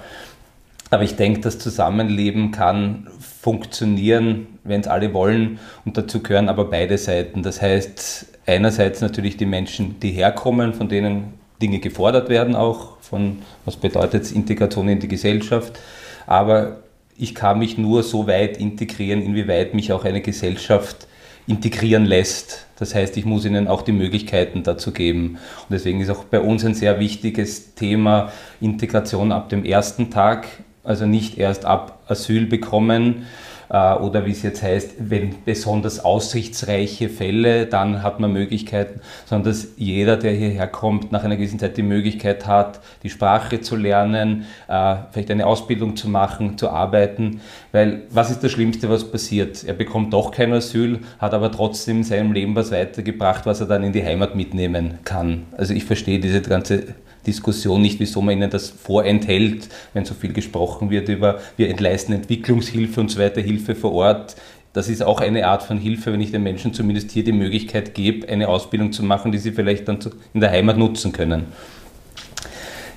Aber ich denke, das Zusammenleben kann funktionieren, wenn es alle wollen. Und dazu gehören aber beide Seiten. Das heißt, einerseits natürlich die Menschen, die herkommen, von denen Dinge gefordert werden auch, von was bedeutet Integration in die Gesellschaft. Aber ich kann mich nur so weit integrieren, inwieweit mich auch eine Gesellschaft integrieren lässt. Das heißt, ich muss ihnen auch die Möglichkeiten dazu geben. Und deswegen ist auch bei uns ein sehr wichtiges Thema Integration ab dem ersten Tag, also nicht erst ab Asyl bekommen, oder wie es jetzt heißt, wenn besonders aussichtsreiche Fälle, dann hat man Möglichkeiten, sondern dass jeder, der hierher kommt, nach einer gewissen Zeit die Möglichkeit hat, die Sprache zu lernen, äh, vielleicht eine Ausbildung zu machen, zu arbeiten, weil was ist das Schlimmste, was passiert? Er bekommt doch kein Asyl, hat aber trotzdem in seinem Leben was weitergebracht, was er dann in die Heimat mitnehmen kann. Also ich verstehe diese ganze Diskussion nicht, wieso man ihnen das vorenthält, wenn so viel gesprochen wird über, wir entleisten Entwicklungshilfe und so weiter, Hilfe vor Ort. Das ist auch eine Art von Hilfe, wenn ich den Menschen zumindest hier die Möglichkeit gebe, eine Ausbildung zu machen, die sie vielleicht dann in der Heimat nutzen können.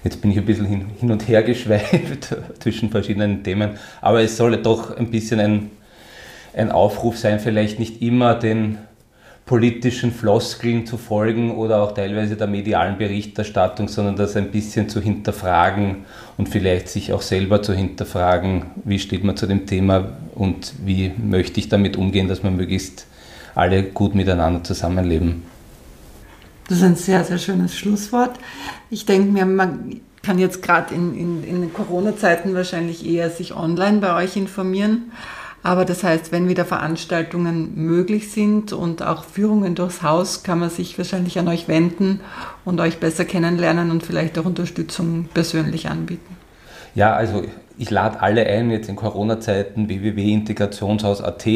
Jetzt bin ich ein bisschen hin, und her <laughs> geschweift zwischen verschiedenen Themen, aber es soll doch ein bisschen ein, ein Aufruf sein, vielleicht nicht immer den politischen Floskeln zu folgen oder auch teilweise der medialen Berichterstattung, sondern das ein bisschen zu hinterfragen und vielleicht sich auch selber zu hinterfragen, wie steht man zu dem Thema und wie möchte ich damit umgehen, dass man möglichst alle gut miteinander zusammenleben. Das ist ein sehr, sehr schönes Schlusswort. Ich denke mir, man kann jetzt gerade in, in, in Corona-Zeiten wahrscheinlich eher sich online bei euch informieren. Aber das heißt, wenn wieder Veranstaltungen möglich sind und auch Führungen durchs Haus, kann man sich wahrscheinlich an euch wenden und euch besser kennenlernen und vielleicht auch Unterstützung persönlich anbieten. Ja, also ich lade alle ein, jetzt in Corona-Zeiten www.integrationshaus.at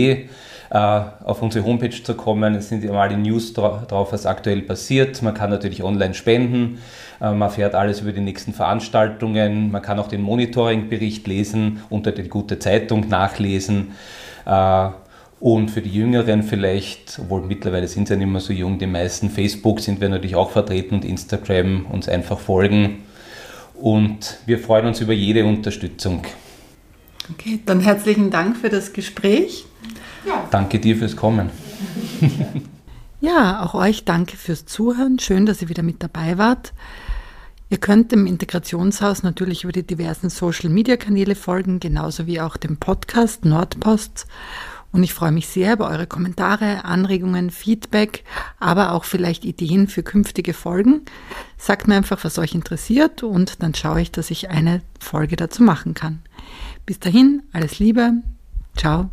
auf unsere Homepage zu kommen. Es sind immer alle News drauf, was aktuell passiert. Man kann natürlich online spenden. Äh, man erfährt alles über die nächsten Veranstaltungen. Man kann auch den Monitoring-Bericht lesen, unter die gute Zeitung nachlesen. Äh, und für die Jüngeren vielleicht, obwohl mittlerweile sind sie ja nicht mehr so jung, die meisten Facebook sind wir natürlich auch vertreten und Instagram uns einfach folgen. und wir freuen uns über jede Unterstützung. Okay, dann herzlichen Dank für das Gespräch. Danke dir fürs Kommen. <laughs> ja, auch euch danke fürs Zuhören. Schön, dass ihr wieder mit dabei wart. Ihr könnt dem Integrationshaus natürlich über die diversen Social-Media-Kanäle folgen, genauso wie auch dem Podcast Nordpost. Und ich freue mich sehr über eure Kommentare, Anregungen, Feedback, aber auch vielleicht Ideen für künftige Folgen. Sagt mir einfach, was euch interessiert und dann schaue ich, dass ich eine Folge dazu machen kann. Bis dahin, alles Liebe. Ciao.